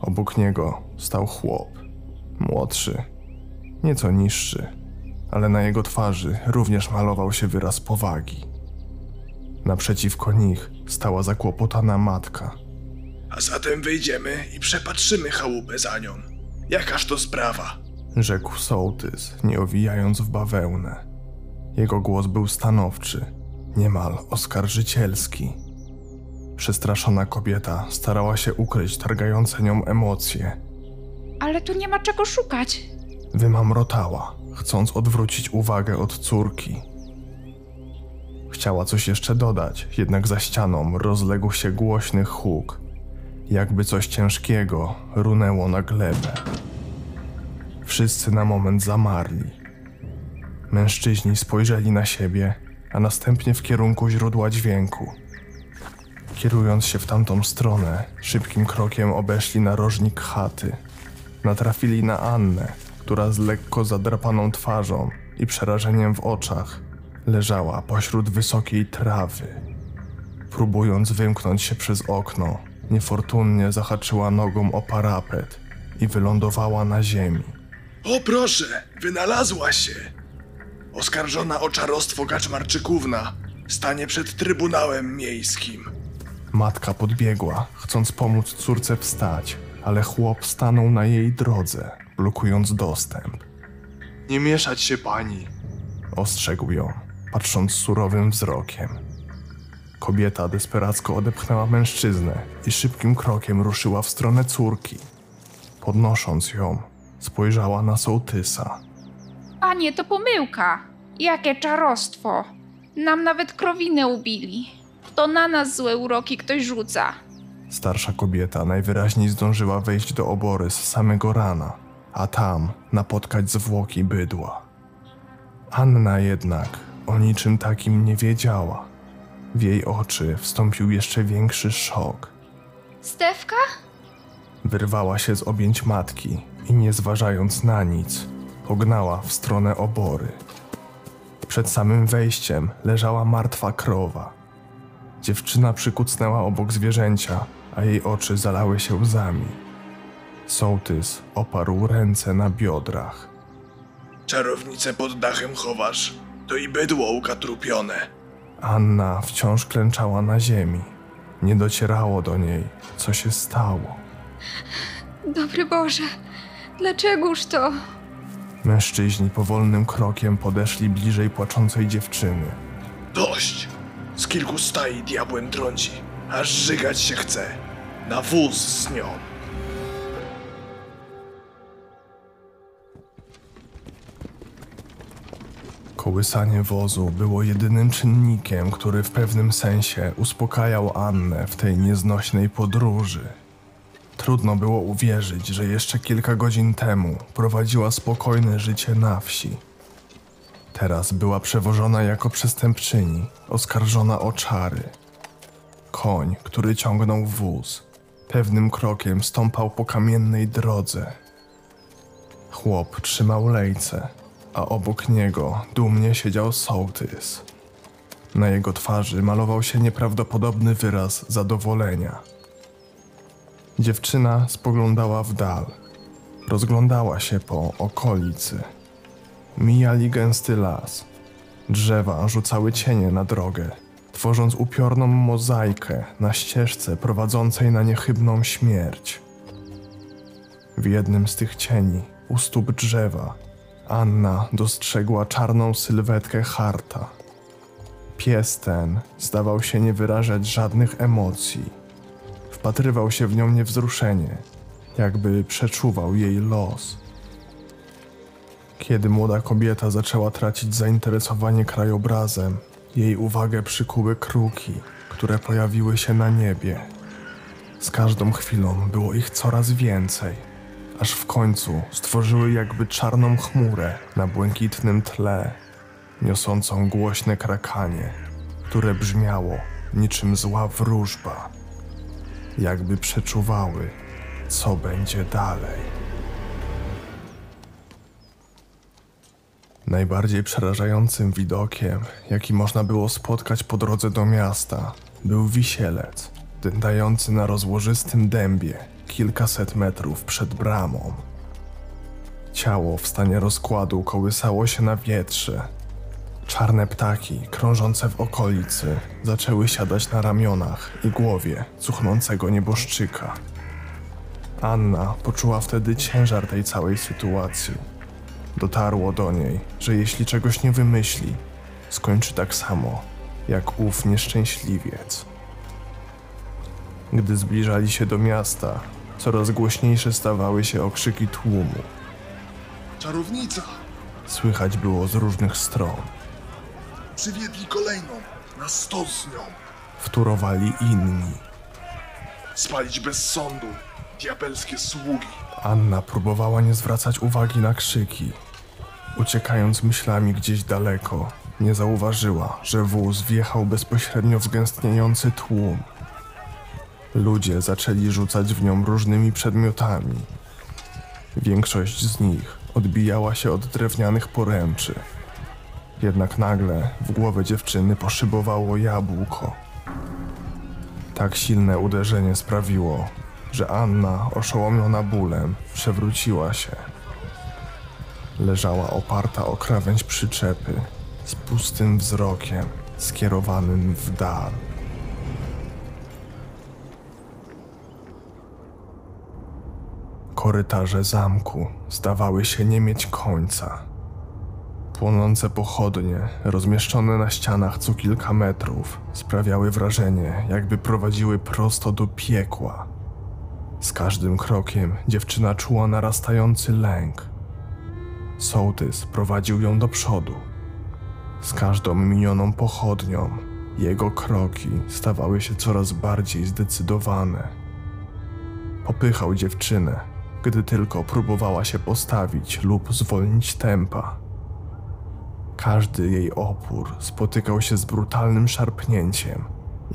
Obok niego stał chłop. Młodszy, nieco niższy, ale na jego twarzy również malował się wyraz powagi. Naprzeciwko nich stała zakłopotana matka. A zatem wyjdziemy i przepatrzymy chałupę za nią. Jakaż to sprawa? Rzekł sołtys, nie owijając w bawełnę. Jego głos był stanowczy, niemal oskarżycielski. Przestraszona kobieta starała się ukryć targające nią emocje. Ale tu nie ma czego szukać. Wymamrotała, chcąc odwrócić uwagę od córki. Chciała coś jeszcze dodać, jednak za ścianą rozległ się głośny huk, jakby coś ciężkiego runęło na glebę. Wszyscy na moment zamarli. Mężczyźni spojrzeli na siebie, a następnie w kierunku źródła dźwięku. Kierując się w tamtą stronę, szybkim krokiem obeszli narożnik chaty. Natrafili na Annę, która z lekko zadrapaną twarzą i przerażeniem w oczach leżała pośród wysokiej trawy. Próbując wymknąć się przez okno, niefortunnie zahaczyła nogą o parapet i wylądowała na ziemi. O proszę, wynalazła się! Oskarżona o czarostwo Kaczmarczykówna stanie przed Trybunałem Miejskim. Matka podbiegła, chcąc pomóc córce wstać, ale chłop stanął na jej drodze, blokując dostęp. Nie mieszać się pani. Ostrzegł ją, patrząc surowym wzrokiem. Kobieta desperacko odepchnęła mężczyznę i szybkim krokiem ruszyła w stronę córki. Podnosząc ją, spojrzała na sołtysa. Panie, to pomyłka. Jakie czarostwo. Nam nawet krowinę ubili. To na nas złe uroki ktoś rzuca. Starsza kobieta najwyraźniej zdążyła wejść do obory z samego rana, a tam napotkać zwłoki bydła. Anna jednak o niczym takim nie wiedziała. W jej oczy wstąpił jeszcze większy szok. Stewka? Wyrwała się z objęć matki i nie zważając na nic, pognała w stronę obory. Przed samym wejściem leżała martwa krowa. Dziewczyna przykucnęła obok zwierzęcia, a jej oczy zalały się łzami. Sołtys oparł ręce na biodrach. Czarownicę pod dachem chowasz. To i bydło ukatrupione. Anna wciąż klęczała na ziemi. Nie docierało do niej, co się stało. Dobry Boże, dlaczegoż to? Mężczyźni powolnym krokiem podeszli bliżej płaczącej dziewczyny. Dość! Z kilku stai diabłem trąci, aż żygać się chce. Na wóz z nią. Kołysanie wozu było jedynym czynnikiem, który w pewnym sensie uspokajał Annę w tej nieznośnej podróży. Trudno było uwierzyć, że jeszcze kilka godzin temu prowadziła spokojne życie na wsi. Teraz była przewożona jako przestępczyni, oskarżona o czary. Koń, który ciągnął wóz, pewnym krokiem stąpał po kamiennej drodze. Chłop trzymał lejce, a obok niego dumnie siedział sołtys. Na jego twarzy malował się nieprawdopodobny wyraz zadowolenia. Dziewczyna spoglądała w dal, rozglądała się po okolicy. Mijali gęsty las. Drzewa rzucały cienie na drogę, tworząc upiorną mozaikę na ścieżce prowadzącej na niechybną śmierć. W jednym z tych cieni, u stóp drzewa, Anna dostrzegła czarną sylwetkę Harta. Pies ten zdawał się nie wyrażać żadnych emocji. Wpatrywał się w nią niewzruszenie, jakby przeczuwał jej los. Kiedy młoda kobieta zaczęła tracić zainteresowanie krajobrazem, jej uwagę przykuły kruki, które pojawiły się na niebie. Z każdą chwilą było ich coraz więcej, aż w końcu stworzyły jakby czarną chmurę na błękitnym tle, niosącą głośne krakanie, które brzmiało niczym zła wróżba, jakby przeczuwały, co będzie dalej. Najbardziej przerażającym widokiem, jaki można było spotkać po drodze do miasta, był wisielec, dętający na rozłożystym dębie kilkaset metrów przed bramą. Ciało w stanie rozkładu kołysało się na wietrze. Czarne ptaki krążące w okolicy zaczęły siadać na ramionach i głowie cuchnącego nieboszczyka. Anna poczuła wtedy ciężar tej całej sytuacji. Dotarło do niej, że jeśli czegoś nie wymyśli, skończy tak samo jak ów nieszczęśliwiec. Gdy zbliżali się do miasta, coraz głośniejsze stawały się okrzyki tłumu. Czarownica! Słychać było z różnych stron. Przywiedli kolejną! Na sto z nią! Wtórowali inni. Spalić bez sądu! Diabelskie sługi! Anna próbowała nie zwracać uwagi na krzyki. Uciekając myślami gdzieś daleko, nie zauważyła, że wóz wjechał bezpośrednio w gęstniejący tłum. Ludzie zaczęli rzucać w nią różnymi przedmiotami. Większość z nich odbijała się od drewnianych poręczy. Jednak nagle w głowę dziewczyny poszybowało jabłko. Tak silne uderzenie sprawiło, że Anna, oszołomiona bólem, przewróciła się. Leżała oparta o krawędź przyczepy, z pustym wzrokiem skierowanym w dal. Korytarze zamku zdawały się nie mieć końca. Płonące pochodnie, rozmieszczone na ścianach co kilka metrów, sprawiały wrażenie, jakby prowadziły prosto do piekła. Z każdym krokiem dziewczyna czuła narastający lęk. Sołtys prowadził ją do przodu. Z każdą minioną pochodnią jego kroki stawały się coraz bardziej zdecydowane. Popychał dziewczynę, gdy tylko próbowała się postawić lub zwolnić tempa. Każdy jej opór spotykał się z brutalnym szarpnięciem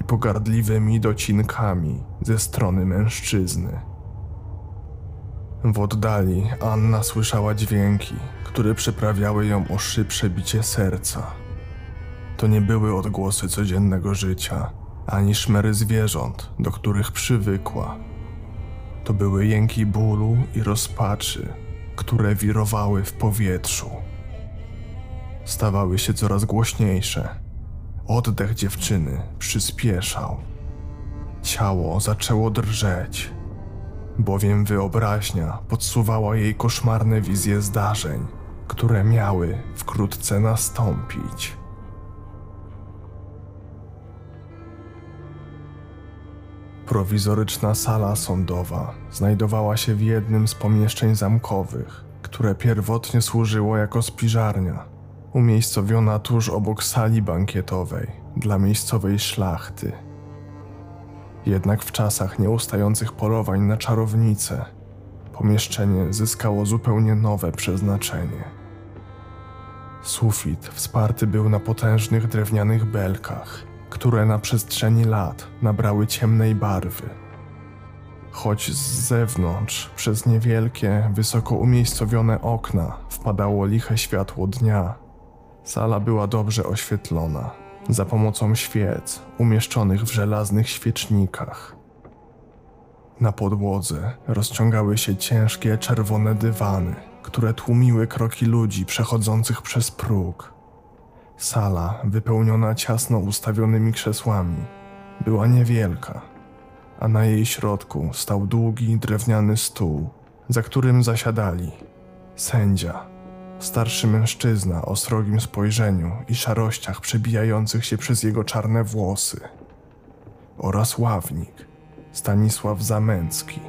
i pogardliwymi docinkami ze strony mężczyzny. W oddali Anna słyszała dźwięki, które przyprawiały ją o szybsze bicie serca. To nie były odgłosy codziennego życia, ani szmery zwierząt, do których przywykła. To były jęki bólu i rozpaczy, które wirowały w powietrzu. Stawały się coraz głośniejsze. Oddech dziewczyny przyspieszał. Ciało zaczęło drżeć, bowiem wyobraźnia podsuwała jej koszmarne wizje zdarzeń, które miały wkrótce nastąpić. Prowizoryczna sala sądowa znajdowała się w jednym z pomieszczeń zamkowych, które pierwotnie służyło jako spiżarnia. umiejscowiona tuż obok sali bankietowej dla miejscowej szlachty. Jednak w czasach nieustających polowań na czarownice, pomieszczenie zyskało zupełnie nowe przeznaczenie. Sufit wsparty był na potężnych drewnianych belkach, które na przestrzeni lat nabrały ciemnej barwy. Choć z zewnątrz, przez niewielkie, wysoko umiejscowione okna, wpadało liche światło dnia, sala była dobrze oświetlona za pomocą świec umieszczonych w żelaznych świecznikach. Na podłodze rozciągały się ciężkie czerwone dywany, które tłumiły kroki ludzi przechodzących przez próg. Sala, wypełniona ciasno ustawionymi krzesłami, była niewielka, a na jej środku stał długi drewniany stół, za którym zasiadali sędzia, starszy mężczyzna o srogim spojrzeniu i szarościach przebijających się przez jego czarne włosy, oraz ławnik Stanisław Zamęcki.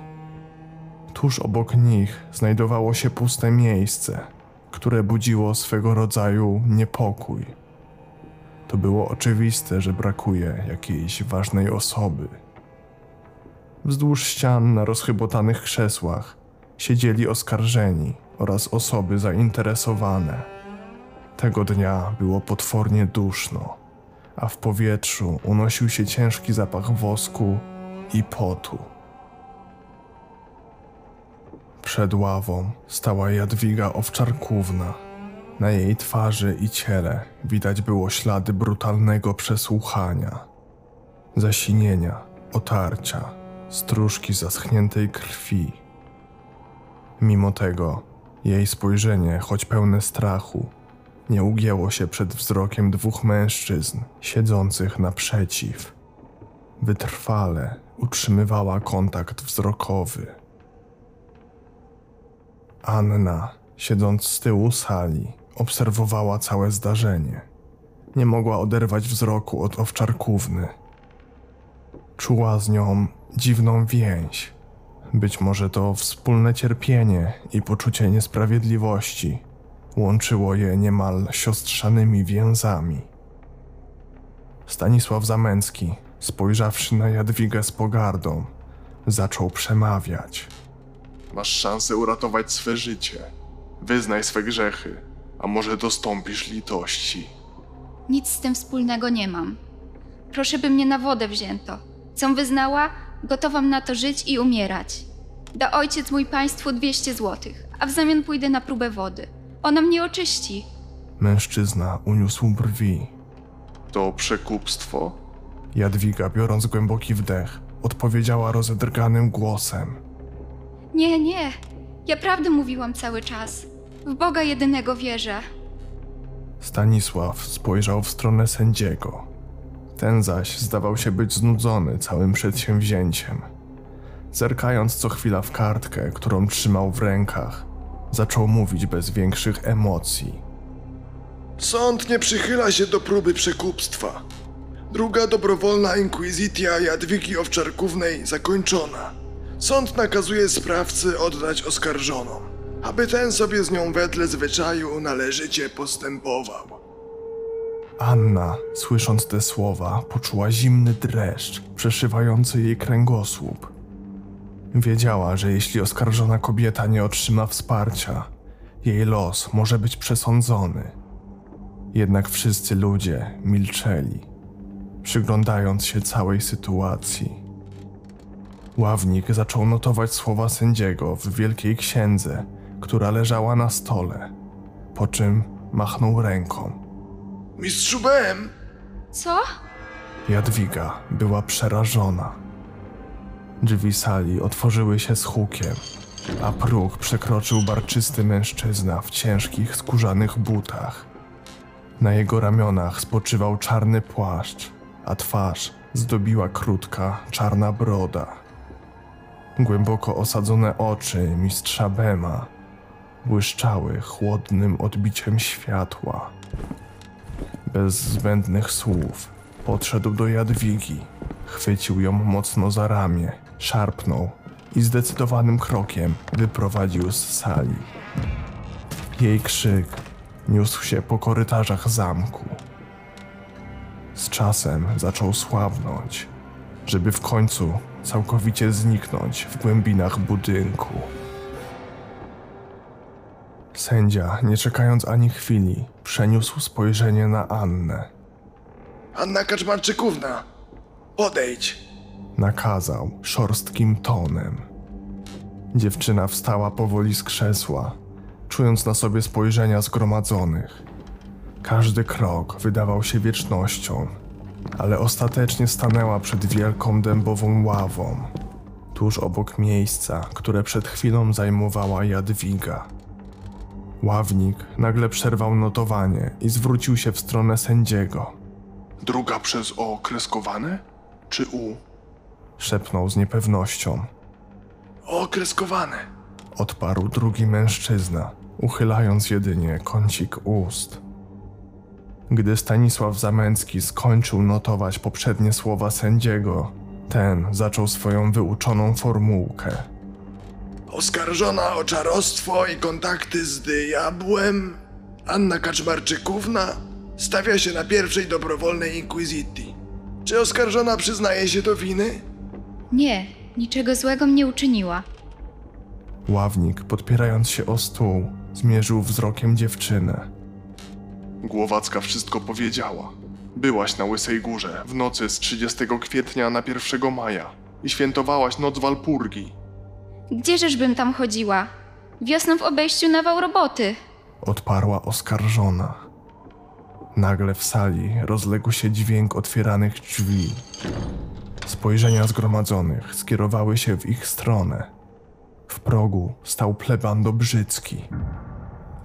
Tuż obok nich znajdowało się puste miejsce, które budziło swego rodzaju niepokój. To było oczywiste, że brakuje jakiejś ważnej osoby. Wzdłuż ścian na rozchybotanych krzesłach siedzieli oskarżeni oraz osoby zainteresowane. Tego dnia było potwornie duszno, a w powietrzu unosił się ciężki zapach wosku i potu. Przed ławą stała Jadwiga Owczarkówna. Na jej twarzy i ciele widać było ślady brutalnego przesłuchania, zasinienia, otarcia, stróżki zaschniętej krwi. Mimo tego, jej spojrzenie, choć pełne strachu, nie ugięło się przed wzrokiem dwóch mężczyzn siedzących naprzeciw. Wytrwale utrzymywała kontakt wzrokowy. Anna, siedząc z tyłu sali, obserwowała całe zdarzenie. Nie mogła oderwać wzroku od owczarkówny. Czuła z nią dziwną więź. Być może to wspólne cierpienie i poczucie niesprawiedliwości łączyło je niemal siostrzanymi więzami. Stanisław Zamęcki, spojrzawszy na Jadwigę z pogardą, zaczął przemawiać. Masz szansę uratować swe życie. Wyznaj swe grzechy, a może dostąpisz litości. Nic z tym wspólnego nie mam. Proszę, by mnie na wodę wzięto. Com wyznała, gotowam na to żyć i umierać. Da ojciec mój państwu 200 złotych, a w zamian pójdę na próbę wody. Ona mnie oczyści. Mężczyzna uniósł brwi. To przekupstwo? Jadwiga, biorąc głęboki wdech, odpowiedziała rozedrganym głosem. Nie, nie. Ja prawdę mówiłam cały czas. W Boga jedynego wierzę. Stanisław spojrzał w stronę sędziego. Ten zaś zdawał się być znudzony całym przedsięwzięciem. Zerkając co chwila w kartkę, którą trzymał w rękach, zaczął mówić bez większych emocji. Sąd nie przychyla się do próby przekupstwa. Druga dobrowolna inkwizycja Jadwigi Owczarkównej zakończona. Sąd nakazuje sprawcy oddać oskarżoną, aby ten sobie z nią wedle zwyczaju należycie postępował. Anna, słysząc te słowa, poczuła zimny dreszcz przeszywający jej kręgosłup. Wiedziała, że jeśli oskarżona kobieta nie otrzyma wsparcia, jej los może być przesądzony. Jednak wszyscy ludzie milczeli, przyglądając się całej sytuacji. Ławnik zaczął notować słowa sędziego w wielkiej księdze, która leżała na stole, po czym machnął ręką. Mistrzu Bem, Co? Jadwiga była przerażona. Drzwi sali otworzyły się z hukiem, a próg przekroczył barczysty mężczyzna w ciężkich skórzanych butach. Na jego ramionach spoczywał czarny płaszcz, a twarz zdobiła krótka, czarna broda. Głęboko osadzone oczy mistrza Bema błyszczały chłodnym odbiciem światła. Bez zbędnych słów podszedł do Jadwigi, chwycił ją mocno za ramię, szarpnął i zdecydowanym krokiem wyprowadził z sali. Jej krzyk niósł się po korytarzach zamku. Z czasem zaczął słabnąć, żeby w końcu całkowicie zniknąć w głębinach budynku. Sędzia, nie czekając ani chwili, przeniósł spojrzenie na Annę. Anna Kaczmarczykówna, podejdź. Nakazał szorstkim tonem. Dziewczyna wstała powoli z krzesła, czując na sobie spojrzenia zgromadzonych. Każdy krok wydawał się wiecznością, ale ostatecznie stanęła przed wielką dębową ławą, tuż obok miejsca, które przed chwilą zajmowała Jadwiga. Ławnik nagle przerwał notowanie i zwrócił się w stronę sędziego. Druga przez O kreskowane? Czy U? Szepnął z niepewnością. Okreskowane. Odparł drugi mężczyzna, uchylając jedynie kącik ust. Gdy Stanisław Zamęcki skończył notować poprzednie słowa sędziego, ten zaczął swoją wyuczoną formułkę. Oskarżona o czarostwo i kontakty z diabłem, Anna Kaczmarczykówna stawia się na pierwszej dobrowolnej inkwizycji. Czy oskarżona przyznaje się do winy? Nie, niczego złego mnie uczyniła. Ławnik, podpierając się o stół, zmierzył wzrokiem dziewczynę. Głowacka wszystko powiedziała. Byłaś na Łysej Górze w nocy z 30 kwietnia na 1 maja i świętowałaś noc Walpurgi. Gdzieżeżbym tam chodziła? Wiosną w obejściu nawał roboty. Odparła oskarżona. Nagle w sali rozległ się dźwięk otwieranych drzwi. Spojrzenia zgromadzonych skierowały się w ich stronę. W progu stał pleban Dobrzycki,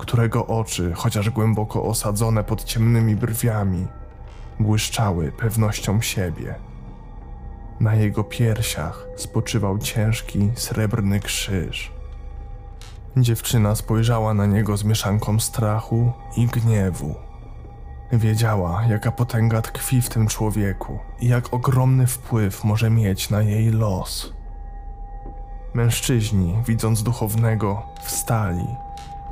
którego oczy, chociaż głęboko osadzone pod ciemnymi brwiami, błyszczały pewnością siebie. Na jego piersiach spoczywał ciężki, srebrny krzyż. Dziewczyna spojrzała na niego z mieszanką strachu i gniewu. Wiedziała, jaka potęga tkwi w tym człowieku i jak ogromny wpływ może mieć na jej los. Mężczyźni, widząc duchownego, wstali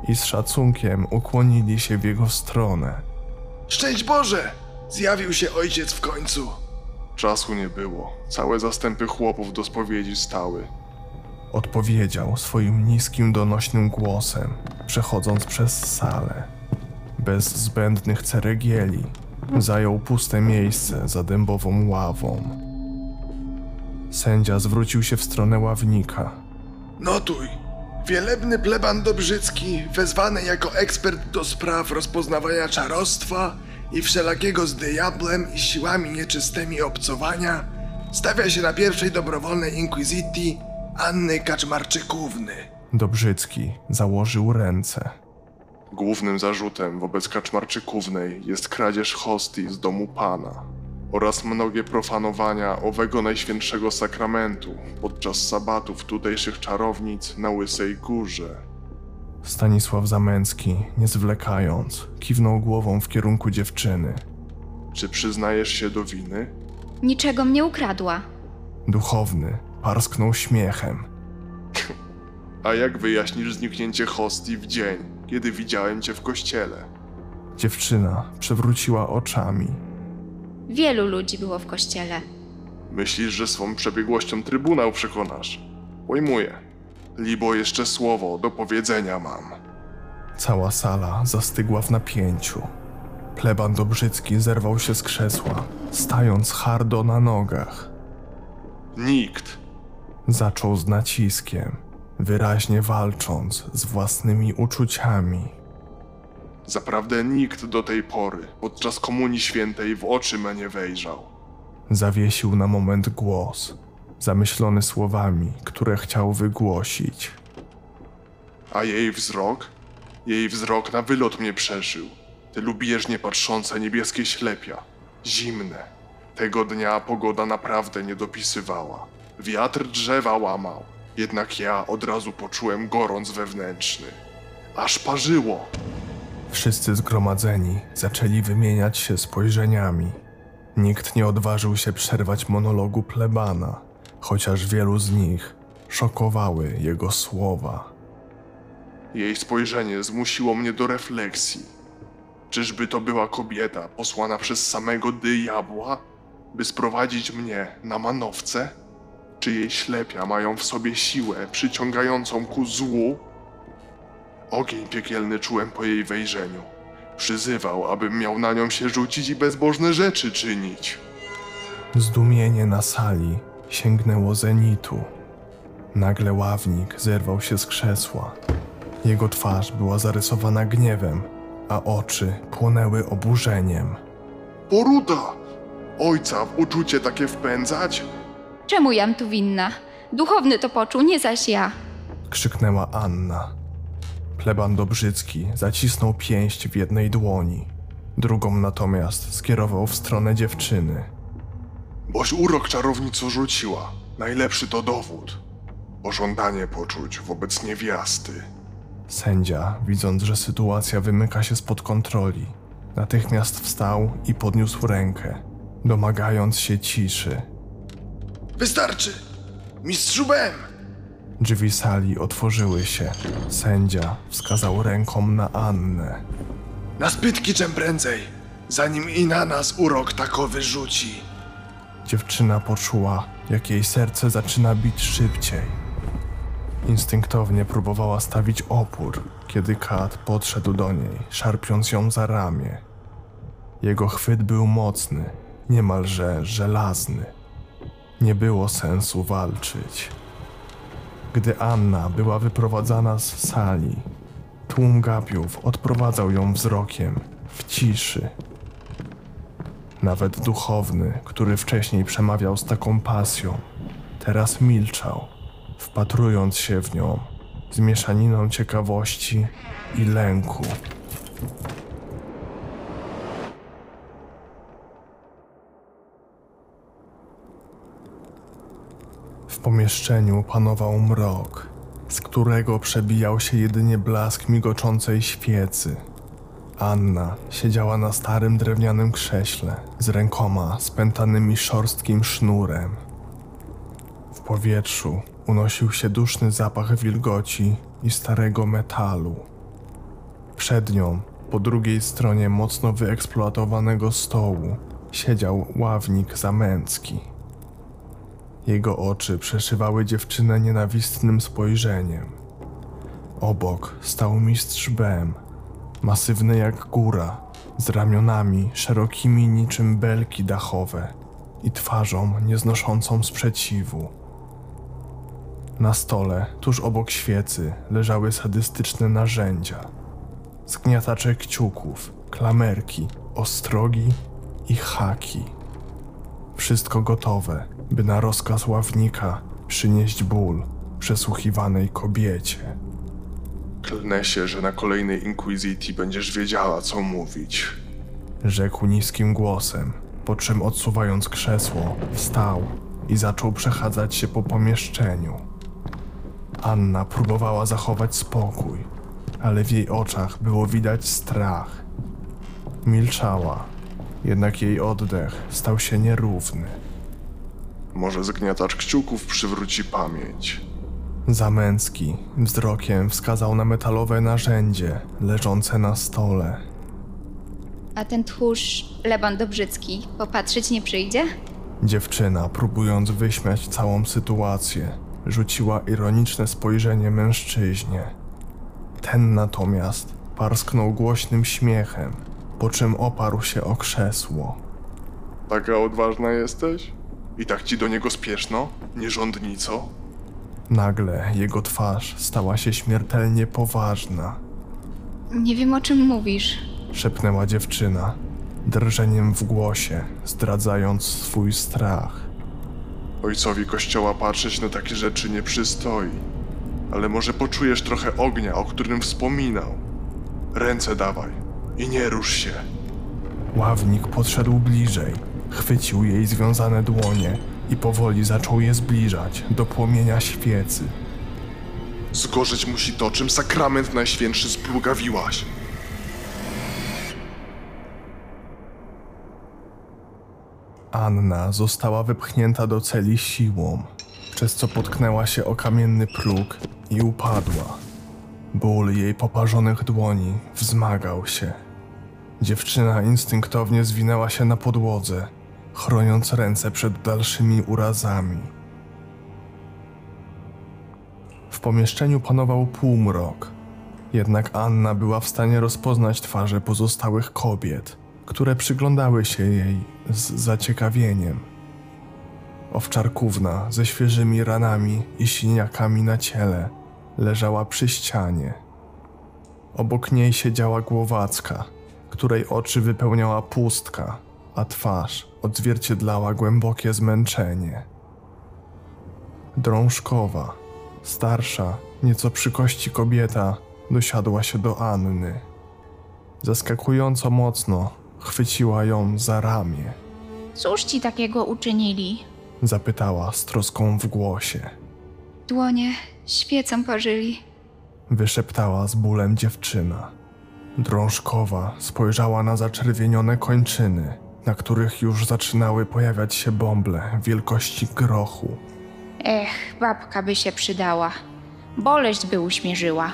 i z szacunkiem ukłonili się w jego stronę. Szczęść Boże! Zjawił się ojciec w końcu. Czasu nie było. Całe zastępy chłopów do spowiedzi stały. Odpowiedział swoim niskim, donośnym głosem, przechodząc przez salę. Bez zbędnych ceregieli zajął puste miejsce za dębową ławą. Sędzia zwrócił się w stronę ławnika. Notuj. Wielebny pleban Dobrzycki, wezwany jako ekspert do spraw rozpoznawania czarostwa i wszelakiego z diablem i siłami nieczystymi obcowania, stawia się na pierwszej dobrowolnej inkwizycji Anny Kaczmarczykówny. Dobrzycki założył ręce. Głównym zarzutem wobec Kaczmarczykównej jest kradzież hostii z domu Pana oraz mnogie profanowania owego najświętszego sakramentu podczas sabatów tutejszych czarownic na Łysej Górze. Stanisław Zamęcki, nie zwlekając, kiwnął głową w kierunku dziewczyny. Czy przyznajesz się do winy? Niczego mnie ukradła. Duchowny parsknął śmiechem. A jak wyjaśnisz zniknięcie hostii w dzień, kiedy widziałem cię w kościele? Dziewczyna przewróciła oczami. Wielu ludzi było w kościele. Myślisz, że swą przebiegłością trybunał przekonasz? Pojmuję. Libo jeszcze słowo do powiedzenia mam. Cała sala zastygła w napięciu. Pleban Dobrzycki zerwał się z krzesła, stając hardo na nogach. Nikt, Zaczął z naciskiem, wyraźnie walcząc z własnymi uczuciami. Zaprawdę nikt do tej pory podczas Komunii Świętej w oczy me nie wejrzał. Zawiesił na moment głos, zamyślony słowami, które chciał wygłosić. A jej wzrok? Jej wzrok na wylot mnie przeszył. Te lubieżnie patrzące niebieskie ślepia. Zimne. Tego dnia pogoda naprawdę nie dopisywała. Wiatr drzewa łamał. Jednak ja od razu poczułem gorąc wewnętrzny. Aż parzyło. Wszyscy zgromadzeni zaczęli wymieniać się spojrzeniami. Nikt nie odważył się przerwać monologu plebana, chociaż wielu z nich szokowały jego słowa. Jej spojrzenie zmusiło mnie do refleksji. Czyżby to była kobieta posłana przez samego diabła, by sprowadzić mnie na manowce? Czy jej ślepia mają w sobie siłę przyciągającą ku złu? Ogień piekielny czułem po jej wejrzeniu. Przyzywał, abym miał na nią się rzucić i bezbożne rzeczy czynić. Zdumienie na sali sięgnęło zenitu. Nagle ławnik zerwał się z krzesła. Jego twarz była zarysowana gniewem, a oczy płonęły oburzeniem. Poruta! Ojca w uczucie takie wpędzać? Czemu jam tu winna? Duchowny to poczuł, nie zaś ja. krzyknęła Anna. Pleban Dobrzycki zacisnął pięść w jednej dłoni, drugą natomiast skierował w stronę dziewczyny. Boś urok czarownico rzuciła. Najlepszy to dowód. Pożądanie poczuć wobec niewiasty. Sędzia, widząc, że sytuacja wymyka się spod kontroli, natychmiast wstał i podniósł rękę, domagając się ciszy. Wystarczy! Mistrzu Bem! Drzwi sali otworzyły się. Sędzia wskazał ręką na Annę. Na spytki czym prędzej, zanim i na nas urok takowy rzuci. Dziewczyna poczuła, jak jej serce zaczyna bić szybciej. Instynktownie próbowała stawić opór, kiedy Kat podszedł do niej, szarpiąc ją za ramię. Jego chwyt był mocny, niemalże żelazny. Nie było sensu walczyć. Gdy Anna była wyprowadzana z sali, tłum gapiów odprowadzał ją wzrokiem, w ciszy. Nawet duchowny, który wcześniej przemawiał z taką pasją, teraz milczał, wpatrując się w nią z mieszaniną ciekawości i lęku. Pomieszczeniu panował mrok, z którego przebijał się jedynie blask migoczącej świecy. Anna siedziała na starym drewnianym krześle z rękoma spętanymi szorstkim sznurem. W powietrzu unosił się duszny zapach wilgoci i starego metalu. Przed nią, po drugiej stronie mocno wyeksploatowanego stołu, siedział ławnik zamęcki. Jego oczy przeszywały dziewczynę nienawistnym spojrzeniem. Obok stał mistrz Bem, masywny jak góra, z ramionami szerokimi niczym belki dachowe i twarzą nieznoszącą sprzeciwu. Na stole, tuż obok świecy, leżały sadystyczne narzędzia. Zgniatacze kciuków, klamerki, ostrogi i haki. Wszystko gotowe, by na rozkaz ławnika przynieść ból przesłuchiwanej kobiecie. Klnę się, że na kolejnej inkwizycji będziesz wiedziała, co mówić. Rzekł niskim głosem, po czym odsuwając krzesło, wstał i zaczął przechadzać się po pomieszczeniu. Anna próbowała zachować spokój, ale w jej oczach było widać strach. Milczała, jednak jej oddech stał się nierówny. Może zgniatacz kciuków przywróci pamięć. Zamęcki wzrokiem wskazał na metalowe narzędzie leżące na stole. A ten tchórz, Leban Dobrzycki, popatrzeć nie przyjdzie? Dziewczyna, próbując wyśmiać całą sytuację, rzuciła ironiczne spojrzenie mężczyźnie. Ten natomiast parsknął głośnym śmiechem, po czym oparł się o krzesło. Taka odważna jesteś? I tak ci do niego spieszno? Nierządnico? Nagle jego twarz stała się śmiertelnie poważna. Nie wiem o czym mówisz. Szepnęła dziewczyna, drżeniem w głosie, zdradzając swój strach. Ojcowi kościoła patrzeć na takie rzeczy nie przystoi. Ale może poczujesz trochę ognia, o którym wspominał. Ręce dawaj i nie rusz się. Ławnik podszedł bliżej, chwycił jej związane dłonie i powoli zaczął je zbliżać do płomienia świecy. Zgorzeć musi to, czym sakrament najświętszy splugawiłaś. Anna została wypchnięta do celi siłą, przez co potknęła się o kamienny próg i upadła. Ból jej poparzonych dłoni wzmagał się. Dziewczyna instynktownie zwinęła się na podłodze, chroniąc ręce przed dalszymi urazami. W pomieszczeniu panował półmrok, jednak Anna była w stanie rozpoznać twarze pozostałych kobiet, które przyglądały się jej z zaciekawieniem. Owczarkówna ze świeżymi ranami i siniakami na ciele leżała przy ścianie. Obok niej siedziała Głowacka, której oczy wypełniała pustka, a twarz odzwierciedlała głębokie zmęczenie. Drążkowa, starsza, nieco przy kości kobieta, dosiadła się do Anny. Zaskakująco mocno chwyciła ją za ramię. Cóż ci takiego uczynili? Zapytała z troską w głosie. Dłonie świecą pożyli. Wyszeptała z bólem dziewczyna. Drążkowa spojrzała na zaczerwienione kończyny, na których już zaczynały pojawiać się bąble wielkości grochu. Ech, babka by się przydała. Boleść by uśmierzyła.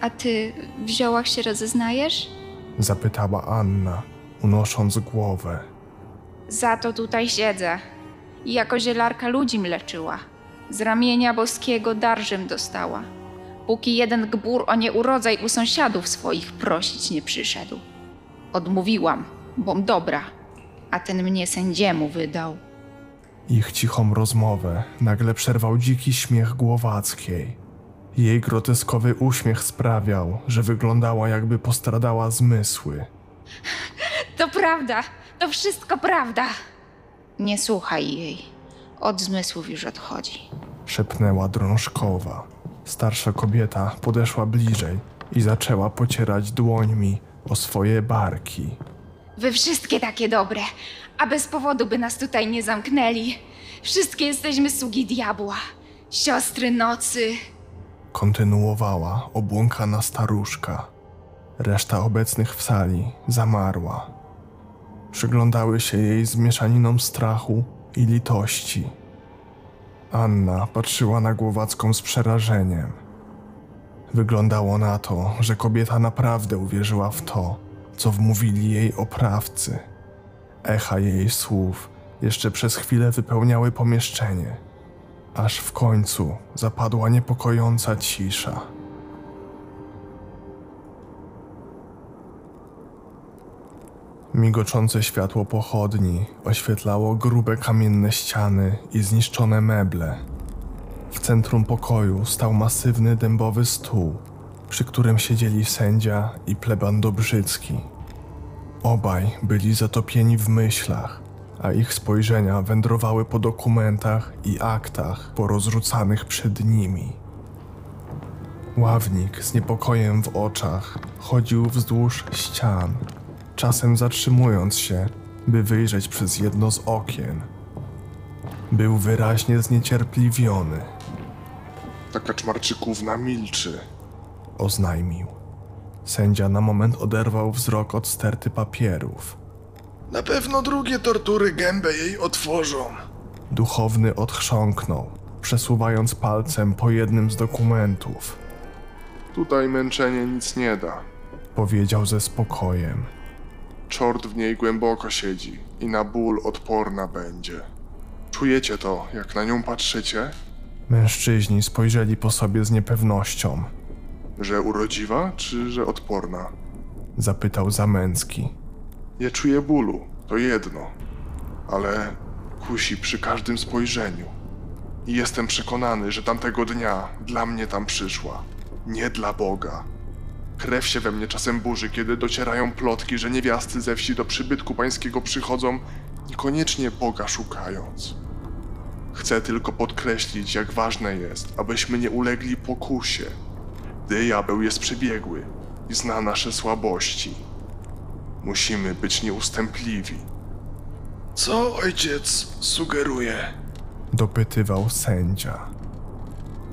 A ty w ziołach się rozeznajesz? Zapytała Anna, unosząc głowę. Za to tutaj siedzę. I jako zielarka ludzi mleczyła. Z ramienia boskiego darżem dostała. Póki jeden gbur o nieurodzaj u sąsiadów swoich prosić nie przyszedł. Odmówiłam, bom dobra, a ten mnie sędziemu wydał. Ich cichą rozmowę nagle przerwał dziki śmiech Głowackiej. Jej groteskowy uśmiech sprawiał, że wyglądała jakby postradała zmysły. To prawda, to wszystko prawda. Nie słuchaj jej. Od zmysłów już odchodzi. Szepnęła drążkowa. Starsza kobieta podeszła bliżej i zaczęła pocierać dłońmi o swoje barki. Wy wszystkie takie dobre, a bez powodu by nas tutaj nie zamknęli. Wszystkie jesteśmy sługi diabła. Siostry nocy. Kontynuowała obłąkana staruszka. Reszta obecnych w sali zamarła. Przyglądały się jej z mieszaniną strachu i litości. Anna patrzyła na Głowacką z przerażeniem. Wyglądało na to, że kobieta naprawdę uwierzyła w to, co wmówili jej oprawcy. Echa jej słów jeszcze przez chwilę wypełniały pomieszczenie, aż w końcu zapadła niepokojąca cisza. Migoczące światło pochodni oświetlało grube kamienne ściany i zniszczone meble. W centrum pokoju stał masywny dębowy stół, przy którym siedzieli sędzia i pleban Dobrzycki. Obaj byli zatopieni w myślach, a ich spojrzenia wędrowały po dokumentach i aktach porozrzucanych przed nimi. Ławnik z niepokojem w oczach chodził wzdłuż ścian, czasem zatrzymując się, by wyjrzeć przez jedno z okien. Był wyraźnie zniecierpliwiony, Ta kaczmarczykówna milczy. oznajmił. Sędzia na moment oderwał wzrok od sterty papierów. Na pewno drugie tortury gębę jej otworzą. Duchowny odchrząknął, przesuwając palcem po jednym z dokumentów. Tutaj męczenie nic nie da. Powiedział ze spokojem. Czort w niej głęboko siedzi i na ból odporna będzie. Czujecie to, jak na nią patrzycie? Mężczyźni spojrzeli po sobie z niepewnością. Że urodziwa, czy że odporna? Zapytał Zamęcki. Nie czuję bólu, to jedno. Ale kusi przy każdym spojrzeniu. I jestem przekonany, że tamtego dnia dla mnie tam przyszła. Nie dla Boga. Krew się we mnie czasem burzy, kiedy docierają plotki, że niewiasty ze wsi do przybytku pańskiego przychodzą, niekoniecznie Boga szukając. Chcę tylko podkreślić, jak ważne jest, abyśmy nie ulegli pokusie. Diabeł jest przebiegły i zna nasze słabości. Musimy być nieustępliwi. Co ojciec sugeruje? Dopytywał sędzia.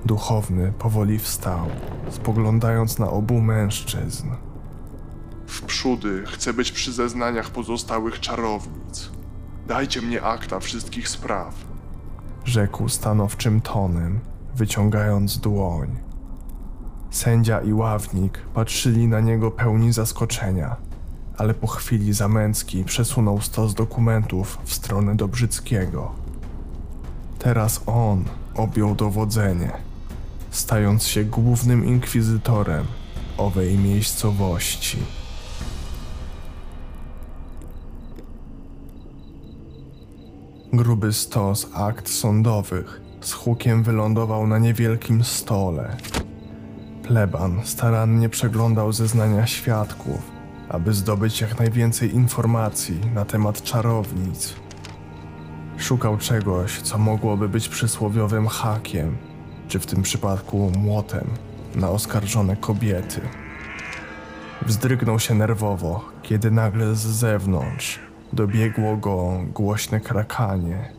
Duchowny powoli wstał, spoglądając na obu mężczyzn. W przódy chcę być przy zeznaniach pozostałych czarownic. Dajcie mnie akta wszystkich spraw. Rzekł stanowczym tonem, wyciągając dłoń. Sędzia i ławnik patrzyli na niego pełni zaskoczenia, ale po chwili Zamęcki przesunął stos dokumentów w stronę Dobrzyckiego. Teraz on objął dowodzenie, stając się głównym inkwizytorem owej miejscowości. Gruby stos akt sądowych z hukiem wylądował na niewielkim stole. Pleban starannie przeglądał zeznania świadków, aby zdobyć jak najwięcej informacji na temat czarownic. Szukał czegoś, co mogłoby być przysłowiowym hakiem, czy w tym przypadku młotem na oskarżone kobiety. Wzdrygnął się nerwowo, kiedy nagle z zewnątrz dobiegło go głośne krakanie.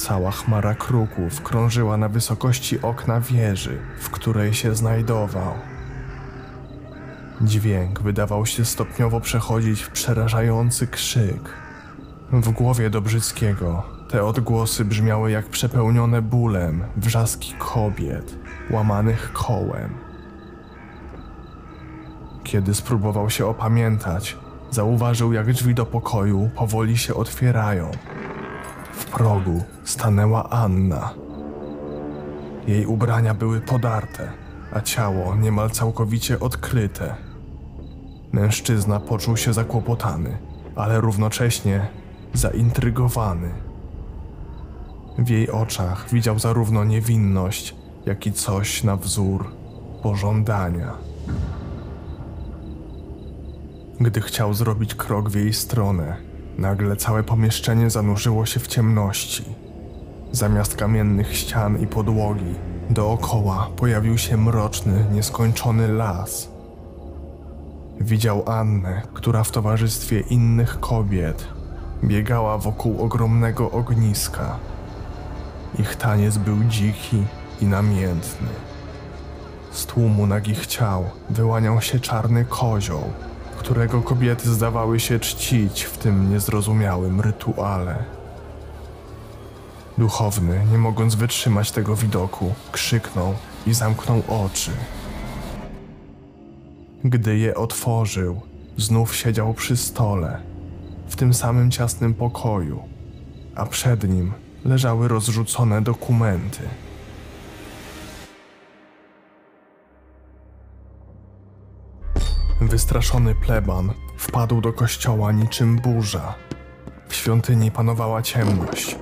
Cała chmara kruków krążyła na wysokości okna wieży, w której się znajdował. Dźwięk wydawał się stopniowo przechodzić w przerażający krzyk. W głowie Dobrzyckiego te odgłosy brzmiały jak przepełnione bólem wrzaski kobiet, łamanych kołem. Kiedy spróbował się opamiętać, zauważył, jak drzwi do pokoju powoli się otwierają. W progu stanęła Anna. Jej ubrania były podarte, a ciało niemal całkowicie odkryte. Mężczyzna poczuł się zakłopotany, ale równocześnie zaintrygowany. W jej oczach widział zarówno niewinność, jak i coś na wzór pożądania. Gdy chciał zrobić krok w jej stronę, nagle całe pomieszczenie zanurzyło się w ciemności. Zamiast kamiennych ścian i podłogi, dookoła pojawił się mroczny, nieskończony las. Widział Annę, która w towarzystwie innych kobiet biegała wokół ogromnego ogniska. Ich taniec był dziki i namiętny. Z tłumu nagich ciał wyłaniał się czarny kozioł, którego kobiety zdawały się czcić w tym niezrozumiałym rytuale. Duchowny, nie mogąc wytrzymać tego widoku, krzyknął i zamknął oczy. Gdy je otworzył, znów siedział przy stole, w tym samym ciasnym pokoju, a przed nim leżały rozrzucone dokumenty. Wystraszony pleban wpadł do kościoła niczym burza. W świątyni panowała ciemność.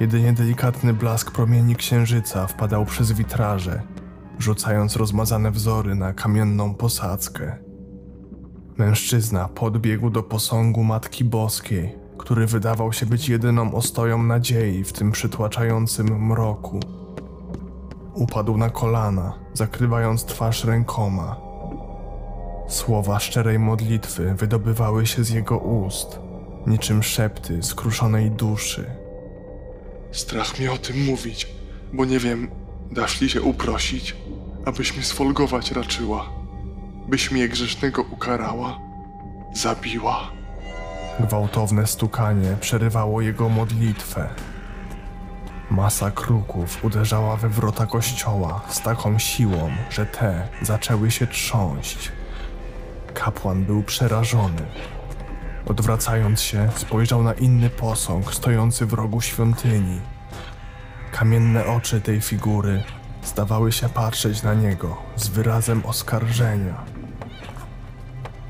Jedynie delikatny blask promieni księżyca wpadał przez witraże, rzucając rozmazane wzory na kamienną posadzkę. Mężczyzna podbiegł do posągu Matki Boskiej, który wydawał się być jedyną ostoją nadziei w tym przytłaczającym mroku. Upadł na kolana, zakrywając twarz rękoma. Słowa szczerej modlitwy wydobywały się z jego ust, niczym szepty skruszonej duszy. Strach mnie o tym mówić, bo nie wiem, dasz li się uprosić, abyś mnie sfolgować raczyła, byś mnie grzesznego ukarała, zabiła. Gwałtowne stukanie przerywało jego modlitwę. Masa kruków uderzała we wrota kościoła z taką siłą, że te zaczęły się trząść. Kapłan był przerażony. Odwracając się, spojrzał na inny posąg stojący w rogu świątyni. Kamienne oczy tej figury zdawały się patrzeć na niego z wyrazem oskarżenia.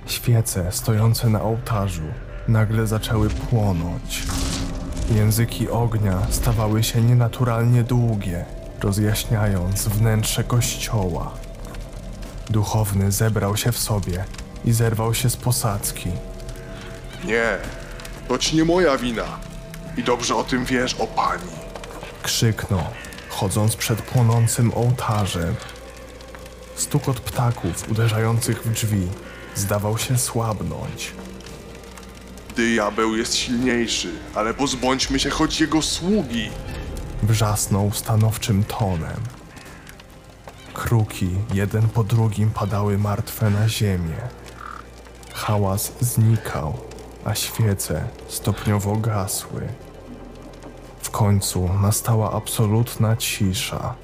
Świece stojące na ołtarzu nagle zaczęły płonąć. Języki ognia stawały się nienaturalnie długie, rozjaśniając wnętrze kościoła. Duchowny zebrał się w sobie i zerwał się z posadzki. Nie, to ci nie moja wina. I dobrze o tym wiesz, o pani. Krzyknął, chodząc przed płonącym ołtarzem. Stukot ptaków uderzających w drzwi zdawał się słabnąć. Diabeł jest silniejszy, ale pozbądźmy się choć jego sługi. Wrzasnął stanowczym tonem. Kruki jeden po drugim padały martwe na ziemię. Hałas znikał, a świece stopniowo gasły. W końcu nastała absolutna cisza.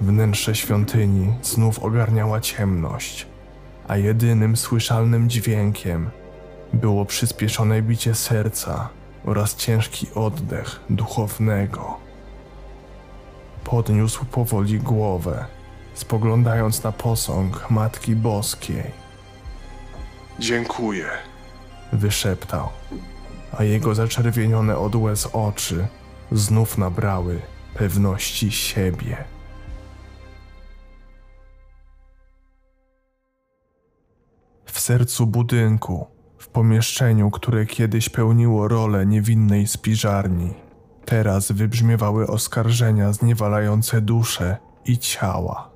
Wnętrze świątyni znów ogarniała ciemność, a jedynym słyszalnym dźwiękiem było przyspieszone bicie serca oraz ciężki oddech duchownego. Podniósł powoli głowę, spoglądając na posąg Matki Boskiej. Dziękuję. Wyszeptał, a jego zaczerwienione od łez oczy znów nabrały pewności siebie. W sercu budynku, w pomieszczeniu, które kiedyś pełniło rolę niewinnej spiżarni, teraz wybrzmiewały oskarżenia zniewalające duszę i ciała.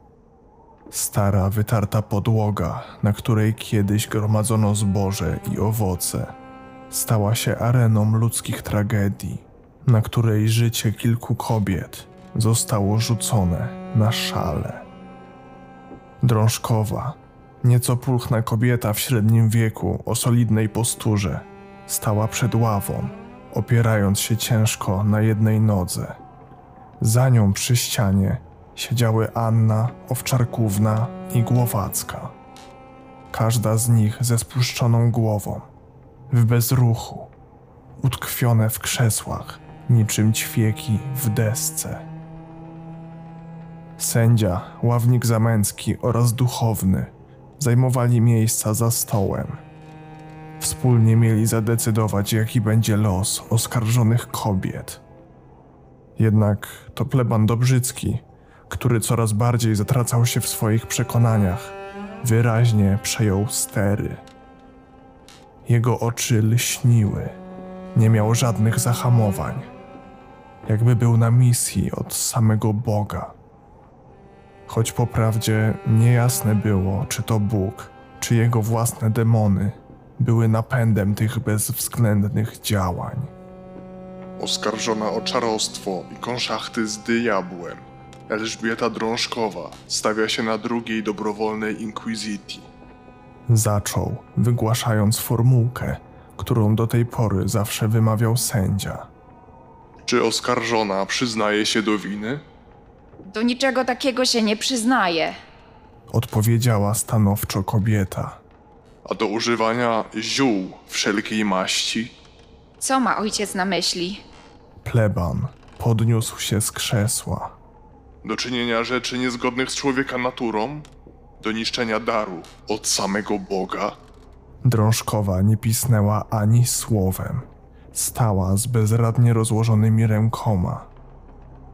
Stara, wytarta podłoga, na której kiedyś gromadzono zboże i owoce, stała się areną ludzkich tragedii, na której życie kilku kobiet zostało rzucone na szale. Drążkowa, nieco pulchna kobieta w średnim wieku o solidnej posturze, stała przed ławą, opierając się ciężko na jednej nodze. Za nią przy ścianie siedziały Anna, Owczarkówna i Głowacka. Każda z nich ze spuszczoną głową, w bezruchu, utkwione w krzesłach, niczym ćwieki w desce. Sędzia, ławnik zamęcki oraz duchowny zajmowali miejsca za stołem. Wspólnie mieli zadecydować, jaki będzie los oskarżonych kobiet. Jednak to pleban Dobrzycki, który coraz bardziej zatracał się w swoich przekonaniach, wyraźnie przejął stery. Jego oczy lśniły, nie miał żadnych zahamowań, jakby był na misji od samego Boga. Choć po prawdzie niejasne było, czy to Bóg, czy jego własne demony były napędem tych bezwzględnych działań. Oskarżona o czarostwo i konszachty z diabłem, Elżbieta Drążkowa stawia się na drugiej dobrowolnej inkwizycji. Zaczął, wygłaszając formułkę, którą do tej pory zawsze wymawiał sędzia. Czy oskarżona przyznaje się do winy? Do niczego takiego się nie przyznaje. Odpowiedziała stanowczo kobieta. A do używania ziół wszelkiej maści? Co ma ojciec na myśli? Pleban podniósł się z krzesła. Do czynienia rzeczy niezgodnych z człowieka naturą? Do niszczenia daru od samego Boga? Drążkowa nie pisnęła ani słowem. Stała z bezradnie rozłożonymi rękoma.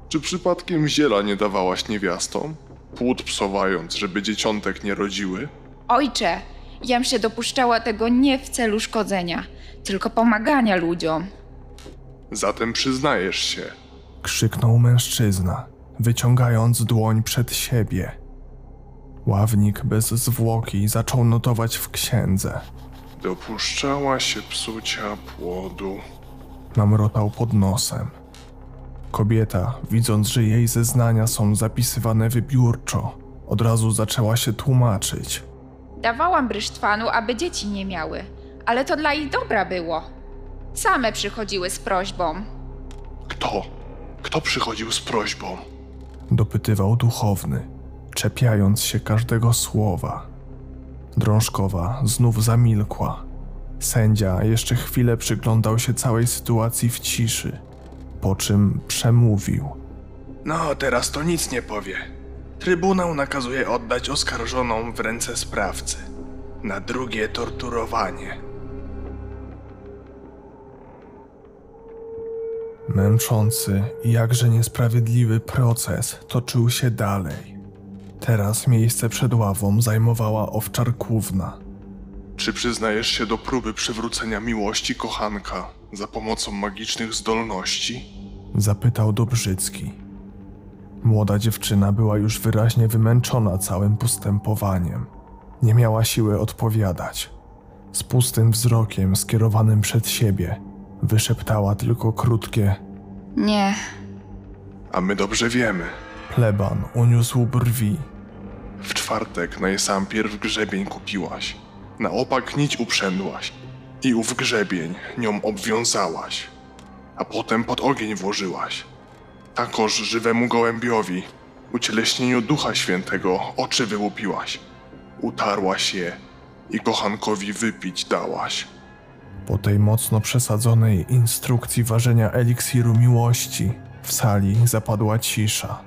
Czy przypadkiem ziela nie dawałaś niewiastom? Płód psowając, żeby dzieciątek nie rodziły? Ojcze, jam się dopuszczała tego nie w celu szkodzenia, tylko pomagania ludziom. Zatem przyznajesz się. Krzyknął mężczyzna, wyciągając dłoń przed siebie. Ławnik bez zwłoki zaczął notować w księdze. Dopuszczała się psucia płodu. Namrotał pod nosem. Kobieta, widząc, że jej zeznania są zapisywane wybiórczo, od razu zaczęła się tłumaczyć. Dawałam brysztwanu, aby dzieci nie miały, ale to dla ich dobra było. Same przychodziły z prośbą. Kto? Kto przychodził z prośbą? Dopytywał duchowny, czepiając się każdego słowa. Drążkowa znów zamilkła. Sędzia jeszcze chwilę przyglądał się całej sytuacji w ciszy, po czym przemówił. No, teraz to nic nie powie. Trybunał nakazuje oddać oskarżoną w ręce sprawcy. Na drugie torturowanie. Męczący i jakże niesprawiedliwy proces toczył się dalej. Teraz miejsce przed ławą zajmowała owczarkówna. Czy przyznajesz się do próby przywrócenia miłości kochanka za pomocą magicznych zdolności? Zapytał Dobrzycki. Młoda dziewczyna była już wyraźnie wymęczona całym postępowaniem. Nie miała siły odpowiadać. Z pustym wzrokiem skierowanym przed siebie wyszeptała tylko krótkie Nie, A my dobrze wiemy. pleban uniósł brwi. W czwartek najsampierw grzebień kupiłaś. Na opak nić uprzędłaś. I ów grzebień nią obwiązałaś. A potem pod ogień włożyłaś. Takoż żywemu gołębiowi, ucieleśnieniu Ducha Świętego, oczy wyłupiłaś. Utarłaś je i kochankowi wypić dałaś. Po tej mocno przesadzonej instrukcji ważenia eliksiru miłości w sali zapadła cisza.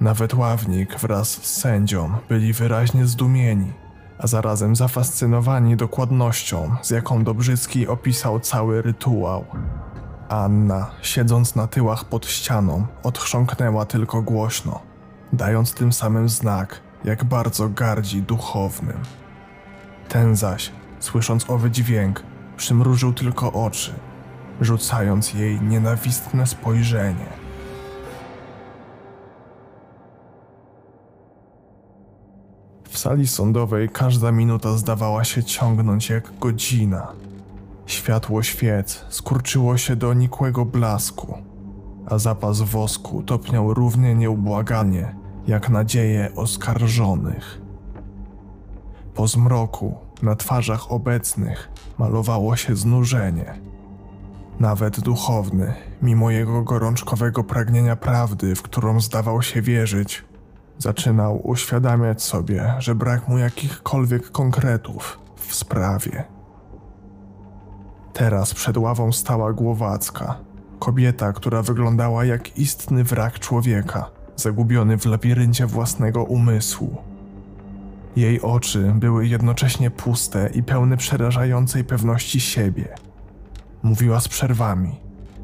Nawet ławnik wraz z sędzią byli wyraźnie zdumieni, a zarazem zafascynowani dokładnością, z jaką Dobrzycki opisał cały rytuał. Anna, siedząc na tyłach pod ścianą, odchrząknęła tylko głośno, dając tym samym znak, jak bardzo gardzi duchownym. Ten zaś, słysząc owy dźwięk, przymrużył tylko oczy, rzucając jej nienawistne spojrzenie. W sali sądowej każda minuta zdawała się ciągnąć jak godzina. Światło świec skurczyło się do nikłego blasku, a zapas wosku topniał równie nieubłaganie jak nadzieje oskarżonych. Po zmroku na twarzach obecnych malowało się znużenie. Nawet duchowny, mimo jego gorączkowego pragnienia prawdy, w którą zdawał się wierzyć, zaczynał uświadamiać sobie, że brak mu jakichkolwiek konkretów w sprawie. Teraz przed ławą stała Głowacka, kobieta, która wyglądała jak istny wrak człowieka, zagubiony w labiryncie własnego umysłu. Jej oczy były jednocześnie puste i pełne przerażającej pewności siebie. Mówiła z przerwami,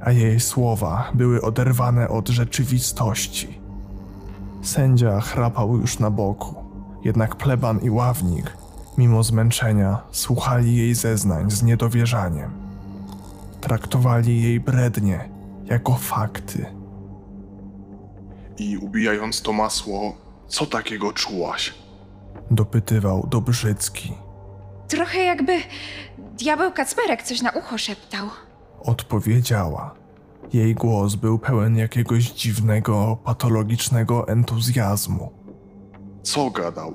a jej słowa były oderwane od rzeczywistości. Sędzia chrapał już na boku, jednak pleban i ławnik, mimo zmęczenia, słuchali jej zeznań z niedowierzaniem. Traktowali jej brednie jako fakty. I ubijając to masło, co takiego czułaś? Dopytywał Dobrzycki. Trochę jakby diabeł Kacperek coś na ucho szeptał. Odpowiedziała. Jej głos był pełen jakiegoś dziwnego, patologicznego entuzjazmu. Co gadał?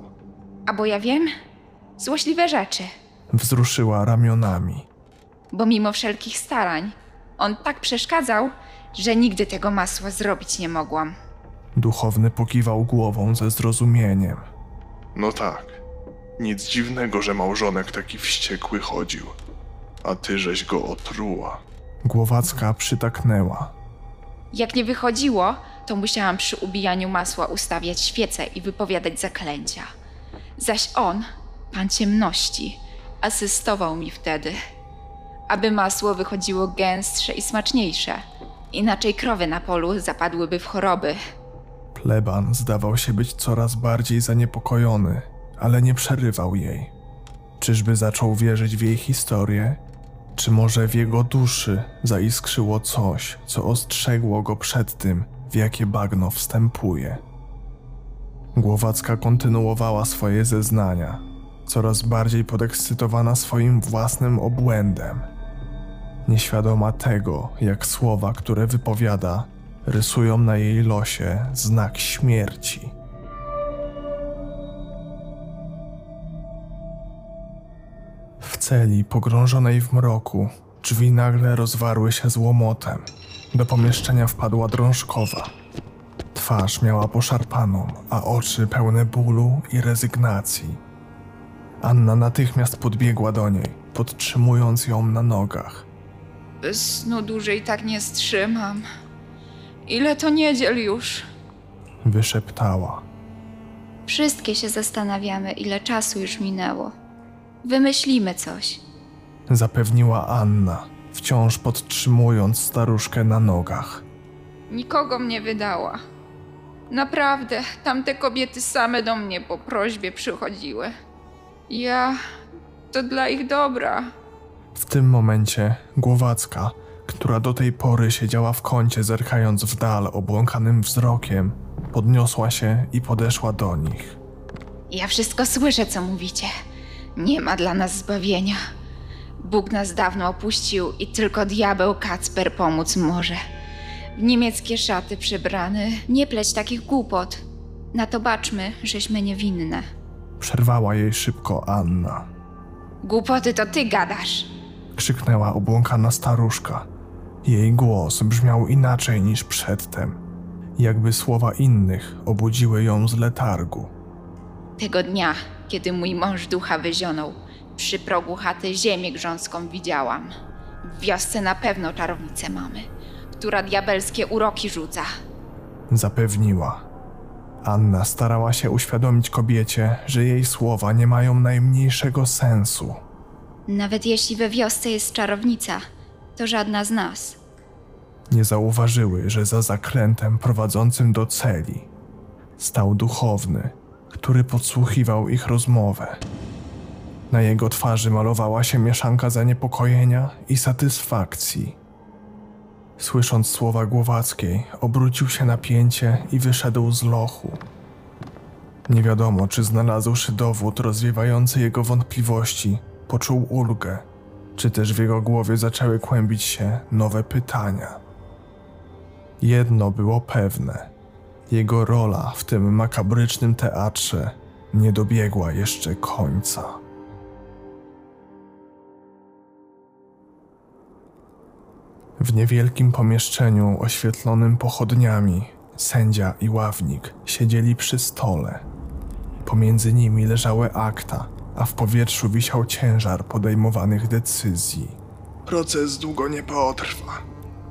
A bo ja wiem, złośliwe rzeczy. Wzruszyła ramionami. Bo mimo wszelkich starań, on tak przeszkadzał, że nigdy tego masła zrobić nie mogłam. Duchowny pokiwał głową ze zrozumieniem. No tak. Nic dziwnego, że małżonek taki wściekły chodził. A ty żeś go otruła. Głowacka przytaknęła. Jak nie wychodziło, to musiałam przy ubijaniu masła ustawiać świece i wypowiadać zaklęcia. Zaś on, pan ciemności, asystował mi wtedy, aby masło wychodziło gęstsze i smaczniejsze. Inaczej krowy na polu zapadłyby w choroby. Pleban zdawał się być coraz bardziej zaniepokojony, ale nie przerywał jej. Czyżby zaczął wierzyć w jej historię? Czy może w jego duszy zaiskrzyło coś, co ostrzegło go przed tym, w jakie bagno wstępuje? Głowacka kontynuowała swoje zeznania, coraz bardziej podekscytowana swoim własnym obłędem. Nieświadoma tego, jak słowa, które wypowiada, rysują na jej losie znak śmierci. W celi pogrążonej w mroku drzwi nagle rozwarły się z łomotem. Do pomieszczenia wpadła drążkowa. Twarz miała poszarpaną, a oczy pełne bólu i rezygnacji. Anna natychmiast podbiegła do niej, podtrzymując ją na nogach. Snu dłużej tak nie strzymam. Ile to niedziel już? Wyszeptała. Wszystkie się zastanawiamy, ile czasu już minęło. Wymyślimy coś. Zapewniła Anna, wciąż podtrzymując staruszkę na nogach. Nikogo mnie wydała. Naprawdę, tamte kobiety same do mnie po prośbie przychodziły. Ja to dla ich dobra. W tym momencie Głowacka, która do tej pory siedziała w kącie zerkając w dal obłąkanym wzrokiem, podniosła się i podeszła do nich. Ja wszystko słyszę, co mówicie. Nie ma dla nas zbawienia. Bóg nas dawno opuścił i tylko diabeł Kacper pomóc może. W niemieckie szaty przebrany. Nie pleć takich głupot. Na to baczmy, żeśmy niewinne. Przerwała jej szybko Anna. Głupoty to ty gadasz. Krzyknęła obłąkana staruszka. Jej głos brzmiał inaczej niż przedtem, jakby słowa innych obudziły ją z letargu. Tego dnia kiedy mój mąż ducha wyzionął. Przy progu chaty ziemię grząską widziałam. W wiosce na pewno czarownicę mamy, która diabelskie uroki rzuca. Zapewniła. Anna starała się uświadomić kobiecie, że jej słowa nie mają najmniejszego sensu. Nawet jeśli we wiosce jest czarownica, to żadna z nas. Nie zauważyły, że za zakrętem prowadzącym do celi stał duchowny, który podsłuchiwał ich rozmowę. Na jego twarzy malowała się mieszanka zaniepokojenia i satysfakcji. Słysząc słowa Głowackiej, obrócił się na pięcie i wyszedł z lochu. Nie wiadomo, czy znalazłszy dowód rozwiewający jego wątpliwości, poczuł ulgę, czy też w jego głowie zaczęły kłębić się nowe pytania. Jedno było pewne: jego rola w tym makabrycznym teatrze nie dobiegła jeszcze końca. W niewielkim pomieszczeniu oświetlonym pochodniami sędzia i ławnik siedzieli przy stole. Pomiędzy nimi leżały akta, a w powietrzu wisiał ciężar podejmowanych decyzji. Proces długo nie potrwa.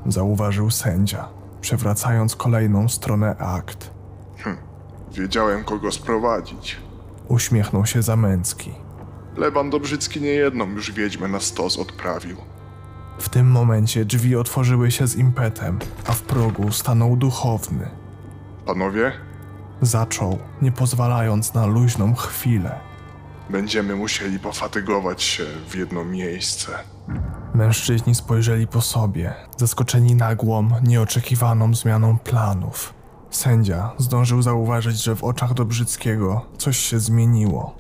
Zauważył sędzia, przewracając kolejną stronę akt. Wiedziałem, kogo sprowadzić. Uśmiechnął się Zamęcki. Lewan Dobrzycki niejedną już wiedźmę na stos odprawił. W tym momencie drzwi otworzyły się z impetem, a w progu stanął duchowny. Panowie, Zaczął, nie pozwalając na luźną chwilę. Będziemy musieli pofatygować się w jedno miejsce. Mężczyźni spojrzeli po sobie, zaskoczeni nagłą, nieoczekiwaną zmianą planów. Sędzia zdążył zauważyć, że w oczach Dobrzyckiego coś się zmieniło.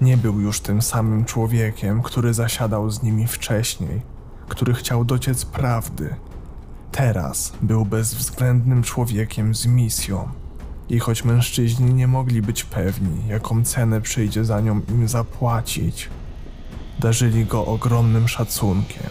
Nie był już tym samym człowiekiem, który zasiadał z nimi wcześniej, który chciał dociec prawdy. Teraz był bezwzględnym człowiekiem z misją. I choć mężczyźni nie mogli być pewni, jaką cenę przyjdzie za nią im zapłacić, darzyli go ogromnym szacunkiem.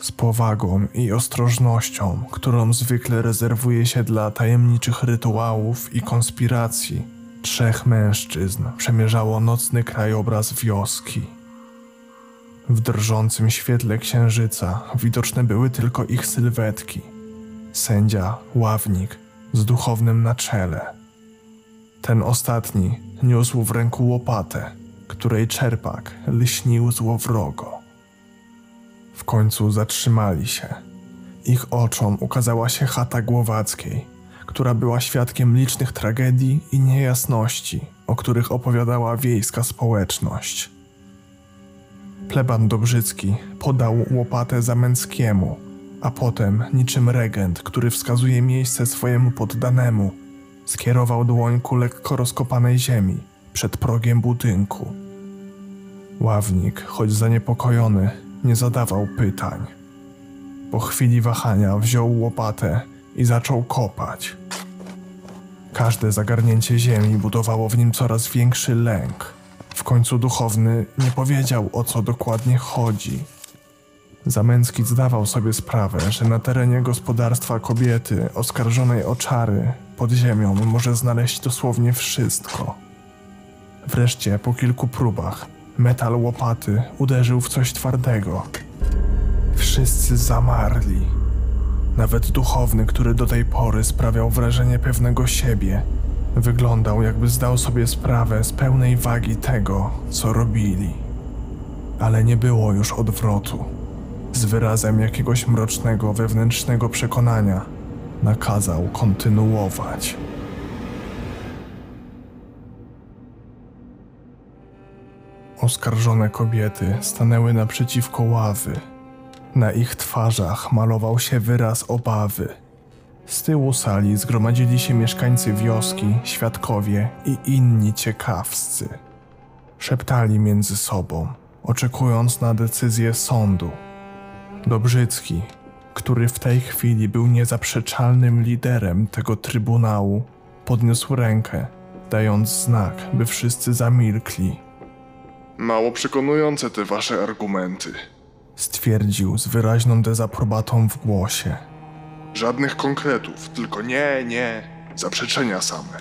Z powagą i ostrożnością, którą zwykle rezerwuje się dla tajemniczych rytuałów i konspiracji, trzech mężczyzn przemierzało nocny krajobraz wioski. W drżącym świetle księżyca widoczne były tylko ich sylwetki. Sędzia, ławnik, z duchownym na czele. Ten ostatni niósł w ręku łopatę, której czerpak lśnił złowrogo. W końcu zatrzymali się. Ich oczom ukazała się chata Głowackiej, która była świadkiem licznych tragedii i niejasności, o których opowiadała wiejska społeczność. Pleban Dobrzycki podał łopatę Zamęckiemu, a potem, niczym regent, który wskazuje miejsce swojemu poddanemu, skierował dłoń ku lekko rozkopanej ziemi przed progiem budynku. Ławnik, choć zaniepokojony, nie zadawał pytań. Po chwili wahania wziął łopatę i zaczął kopać. Każde zagarnięcie ziemi budowało w nim coraz większy lęk. W końcu duchowny nie powiedział o co dokładnie chodzi. Zamęcki zdawał sobie sprawę, że na terenie gospodarstwa kobiety oskarżonej o czary pod ziemią może znaleźć dosłownie wszystko. Wreszcie po kilku próbach metal łopaty uderzył w coś twardego. Wszyscy zamarli. Nawet duchowny, który do tej pory sprawiał wrażenie pewnego siebie, wyglądał jakby zdał sobie sprawę z pełnej wagi tego, co robili. Ale nie było już odwrotu. Z wyrazem jakiegoś mrocznego wewnętrznego przekonania nakazał kontynuować. Oskarżone kobiety stanęły naprzeciwko ławy. Na ich twarzach malował się wyraz obawy. Z tyłu sali zgromadzili się mieszkańcy wioski, świadkowie i inni ciekawscy. Szeptali między sobą, oczekując na decyzję sądu. Dobrzycki, który w tej chwili był niezaprzeczalnym liderem tego trybunału, podniósł rękę, dając znak, by wszyscy zamilkli. Mało przekonujące te wasze argumenty. Stwierdził z wyraźną dezaprobatą w głosie. Żadnych konkretów, tylko nie, nie. Zaprzeczenia same.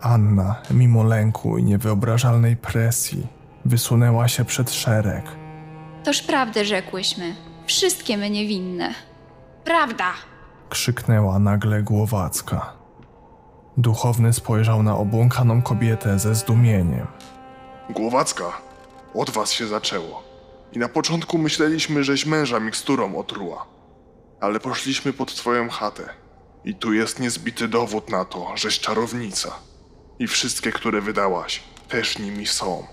Anna, mimo lęku i niewyobrażalnej presji, wysunęła się przed szereg. Toż prawdę rzekłyśmy. Wszystkie my niewinne. Prawda! Krzyknęła nagle Głowacka. Duchowny spojrzał na obłąkaną kobietę ze zdumieniem. Głowacka, od was się zaczęło. I na początku myśleliśmy, żeś męża miksturą otruła. Ale poszliśmy pod twoją chatę. I tu jest niezbity dowód na to, żeś czarownica. I wszystkie, które wydałaś, też nimi są.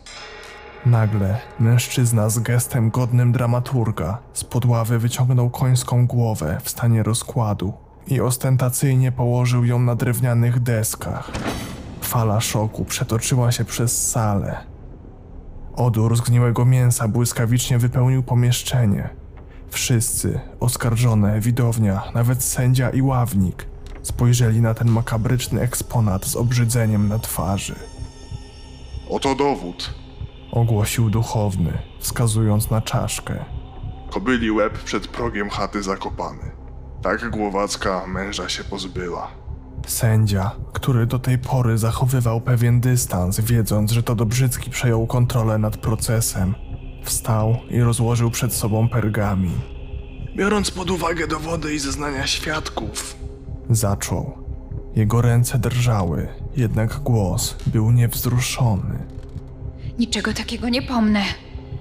Nagle mężczyzna z gestem godnym dramaturga z ławy wyciągnął końską głowę w stanie rozkładu i ostentacyjnie położył ją na drewnianych deskach. Fala szoku przetoczyła się przez salę. Odór zgniłego mięsa błyskawicznie wypełnił pomieszczenie. Wszyscy, oskarżone, widownia, nawet sędzia i ławnik, spojrzeli na ten makabryczny eksponat z obrzydzeniem na twarzy. Oto dowód. Ogłosił duchowny, wskazując na czaszkę. Kobyli łeb przed progiem chaty zakopany. Tak Głowacka męża się pozbyła. Sędzia, który do tej pory zachowywał pewien dystans, wiedząc, że to Dobrzycki przejął kontrolę nad procesem, wstał i rozłożył przed sobą pergamin. Biorąc pod uwagę dowody i zeznania świadków, Zaczął. Jego ręce drżały, jednak głos był niewzruszony. Niczego takiego nie pomnę.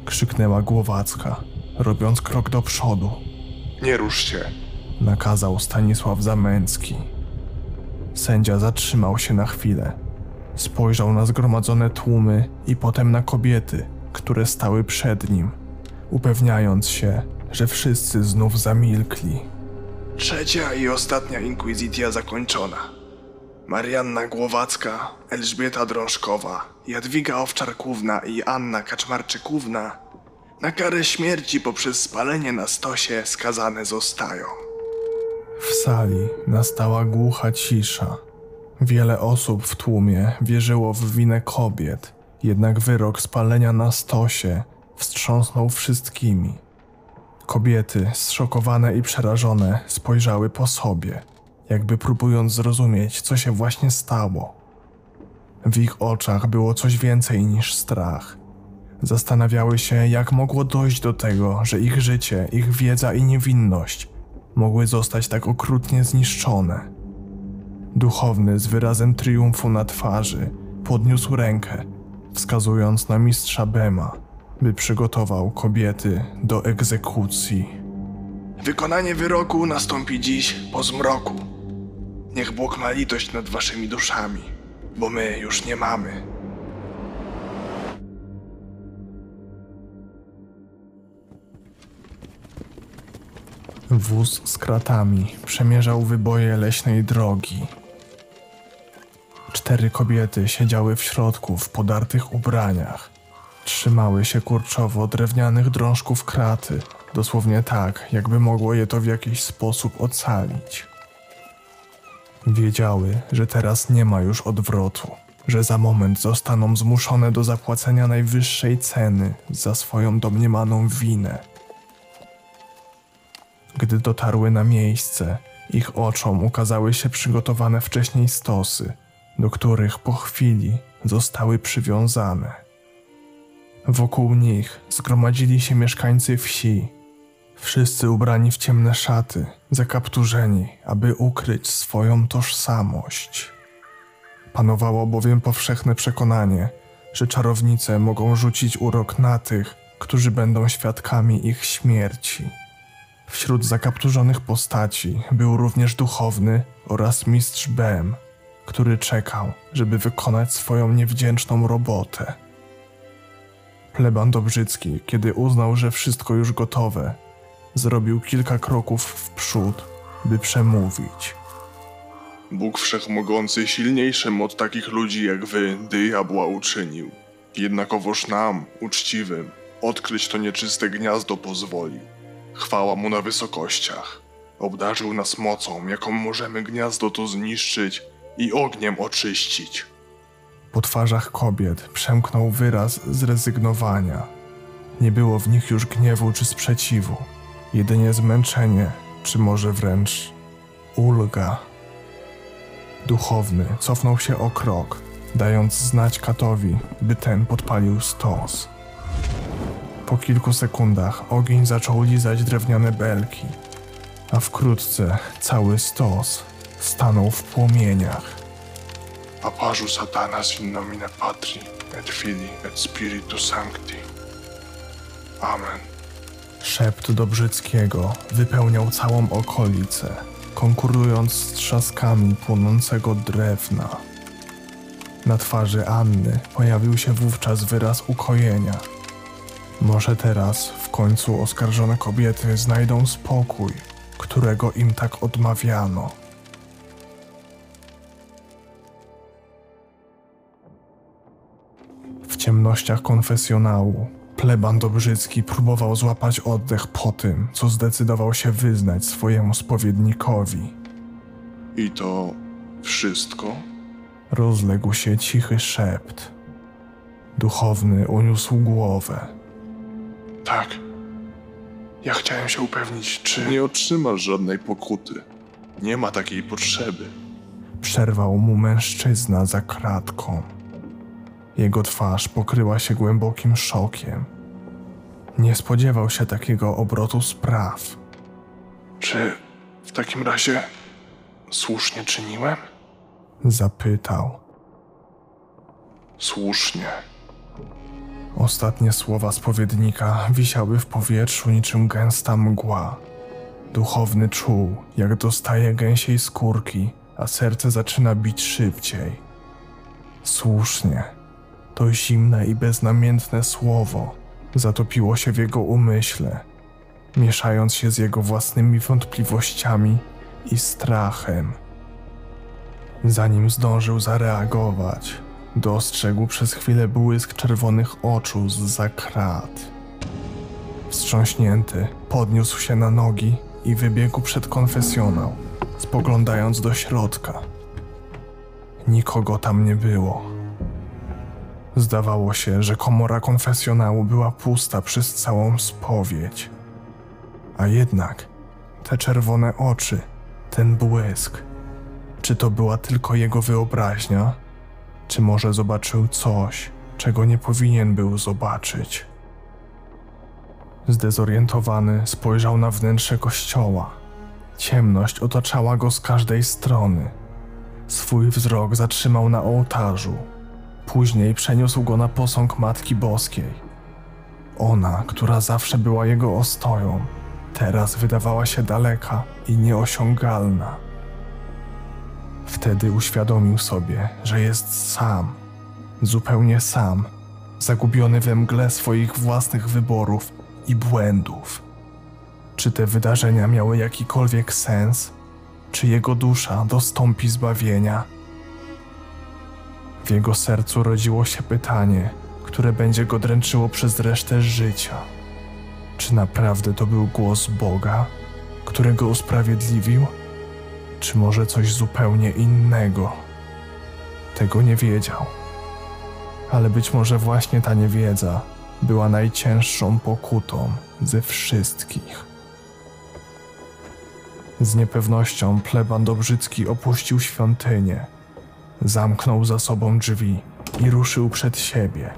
Krzyknęła Głowacka, robiąc krok do przodu. nie rusz się. nakazał Stanisław Zamęcki. Sędzia zatrzymał się na chwilę. Spojrzał na zgromadzone tłumy i potem na kobiety, które stały przed nim, upewniając się, że wszyscy znów zamilkli. Trzecia i ostatnia inkwizycja zakończona. Marianna Głowacka, Elżbieta Drążkowa, Jadwiga Owczarkówna i Anna Kaczmarczykówna na karę śmierci poprzez spalenie na stosie skazane zostają. W sali nastała głucha cisza. Wiele osób w tłumie wierzyło w winę kobiet, jednak wyrok spalenia na stosie wstrząsnął wszystkimi. Kobiety, zszokowane i przerażone, spojrzały po sobie, jakby próbując zrozumieć, co się właśnie stało. W ich oczach było coś więcej niż strach. Zastanawiały się, jak mogło dojść do tego, że ich życie, ich wiedza i niewinność mogły zostać tak okrutnie zniszczone. Duchowny z wyrazem triumfu na twarzy podniósł rękę, wskazując na mistrza Bema, by przygotował kobiety do egzekucji. Wykonanie wyroku nastąpi dziś po zmroku. Niech Bóg ma litość nad waszymi duszami, bo my już nie mamy. Wóz z kratami przemierzał wyboje leśnej drogi. Cztery kobiety siedziały w środku w podartych ubraniach. Trzymały się kurczowo drewnianych drążków kraty, dosłownie tak, jakby mogło je to w jakiś sposób ocalić. Wiedziały, że teraz nie ma już odwrotu, że za moment zostaną zmuszone do zapłacenia najwyższej ceny za swoją domniemaną winę. Gdy dotarły na miejsce, ich oczom ukazały się przygotowane wcześniej stosy, do których po chwili zostały przywiązane. Wokół nich zgromadzili się mieszkańcy wsi, wszyscy ubrani w ciemne szaty, zakapturzeni, aby ukryć swoją tożsamość. Panowało bowiem powszechne przekonanie, że czarownice mogą rzucić urok na tych, którzy będą świadkami ich śmierci. Wśród zakapturzonych postaci był również duchowny oraz mistrz Bem, który czekał, żeby wykonać swoją niewdzięczną robotę. Pleban Dobrzycki, kiedy uznał, że wszystko już gotowe, zrobił kilka kroków w przód, by przemówić. Bóg Wszechmogący silniejszym od takich ludzi jak wy diabła uczynił. Jednakowoż nam, uczciwym, odkryć to nieczyste gniazdo pozwolił. Chwała mu na wysokościach. Obdarzył nas mocą, jaką możemy gniazdo to zniszczyć i ogniem oczyścić. Po twarzach kobiet przemknął wyraz zrezygnowania. Nie było w nich już gniewu czy sprzeciwu, jedynie zmęczenie, czy może wręcz ulga. Duchowny cofnął się o krok, dając znać katowi, by ten podpalił stos. Po kilku sekundach ogień zaczął lizać drewniane belki, a wkrótce cały stos stanął w płomieniach. Papażu Satanas in nomine Patri, et Filii, et Spiritus Sancti. Amen. Szept Dobrzyckiego wypełniał całą okolicę, konkurując z trzaskami płonącego drewna. Na twarzy Anny pojawił się wówczas wyraz ukojenia. Może teraz w końcu oskarżone kobiety znajdą spokój, którego im tak odmawiano. Ciemnościach konfesjonału pleban Dobrzycki próbował złapać oddech po tym, co zdecydował się wyznać swojemu spowiednikowi. I to wszystko? Rozległ się cichy szept. Duchowny uniósł głowę. Tak. Ja chciałem się upewnić, czy nie otrzymasz żadnej pokuty. Nie ma takiej potrzeby. Przerwał mu mężczyzna za kratką. Jego twarz pokryła się głębokim szokiem. Nie spodziewał się takiego obrotu spraw. Czy w takim razie słusznie czyniłem? Zapytał. Słusznie. Ostatnie słowa spowiednika wisiały w powietrzu niczym gęsta mgła. Duchowny czuł, jak dostaje gęsiej skórki, a serce zaczyna bić szybciej. Słusznie. To zimne i beznamiętne słowo zatopiło się w jego umyśle, mieszając się z jego własnymi wątpliwościami i strachem. Zanim zdążył zareagować, dostrzegł przez chwilę błysk czerwonych oczu z krat. Wstrząśnięty, podniósł się na nogi i wybiegł przed konfesjonał, spoglądając do środka. Nikogo tam nie było. Zdawało się, że komora konfesjonału była pusta przez całą spowiedź. A jednak te czerwone oczy, ten błysk, czy to była tylko jego wyobraźnia, czy może zobaczył coś, czego nie powinien był zobaczyć? Zdezorientowany spojrzał na wnętrze kościoła. Ciemność otaczała go z każdej strony. Swój wzrok zatrzymał na ołtarzu. Później przeniósł go na posąg Matki Boskiej. Ona, która zawsze była jego ostoją, teraz wydawała się daleka i nieosiągalna. Wtedy uświadomił sobie, że jest sam, zupełnie sam, zagubiony we mgle swoich własnych wyborów i błędów. Czy te wydarzenia miały jakikolwiek sens? Czy jego dusza dostąpi zbawienia? W jego sercu rodziło się pytanie, które będzie go dręczyło przez resztę życia. Czy naprawdę to był głos Boga, którego usprawiedliwił? Czy może coś zupełnie innego? Tego nie wiedział. Ale być może właśnie ta niewiedza była najcięższą pokutą ze wszystkich. Z niepewnością pleban Dobrzycki opuścił świątynię, zamknął za sobą drzwi i ruszył przed siebie,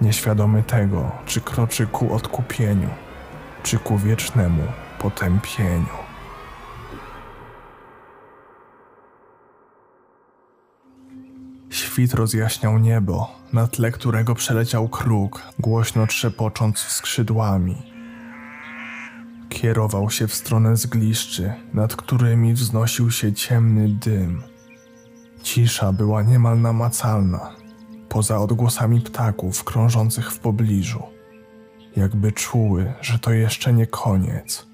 nieświadomy tego, czy kroczy ku odkupieniu, czy ku wiecznemu potępieniu. Świt rozjaśniał niebo, na tle którego przeleciał kruk, głośno trzepocząc skrzydłami. Kierował się w stronę zgliszczy, nad którymi wznosił się ciemny dym. Cisza była niemal namacalna, poza odgłosami ptaków krążących w pobliżu. Jakby czuły, że to jeszcze nie koniec.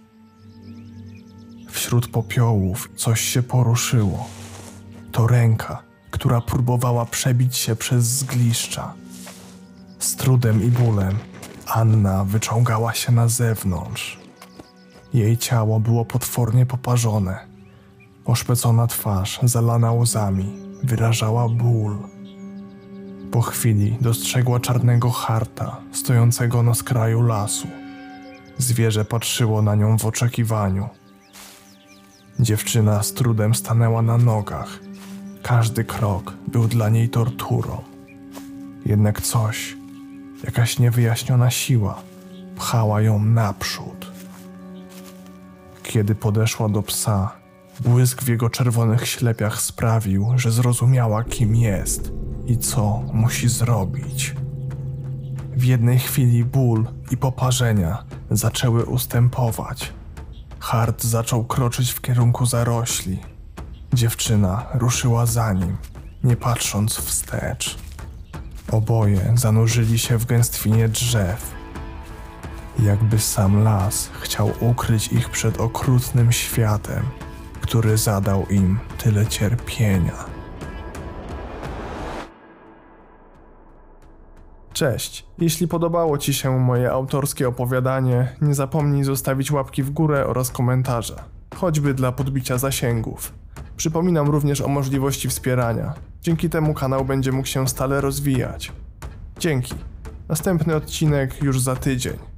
Wśród popiołów coś się poruszyło. To ręka, która próbowała przebić się przez zgliszcza. Z trudem i bólem Anna wyciągała się na zewnątrz. Jej ciało było potwornie poparzone. Oszpecona twarz, zalana łzami, wyrażała ból. Po chwili dostrzegła czarnego harta, stojącego na skraju lasu. Zwierzę patrzyło na nią w oczekiwaniu. Dziewczyna z trudem stanęła na nogach Każdy krok był dla niej torturą. Jednak coś, jakaś niewyjaśniona siła, pchała ją naprzód. Kiedy podeszła do psa, błysk w jego czerwonych ślepiach sprawił, że zrozumiała, kim jest i co musi zrobić. W jednej chwili ból i poparzenia zaczęły ustępować. Hart zaczął kroczyć w kierunku zarośli. Dziewczyna ruszyła za nim, nie patrząc wstecz. Oboje zanurzyli się w gęstwinie drzew. Jakby sam las chciał ukryć ich przed okrutnym światem, który zadał im tyle cierpienia. Cześć. Jeśli podobało Ci się moje autorskie opowiadanie, nie zapomnij zostawić łapki w górę oraz komentarza, choćby dla podbicia zasięgów. Przypominam również o możliwości wspierania. Dzięki temu kanał będzie mógł się stale rozwijać. Dzięki. Następny odcinek już za tydzień.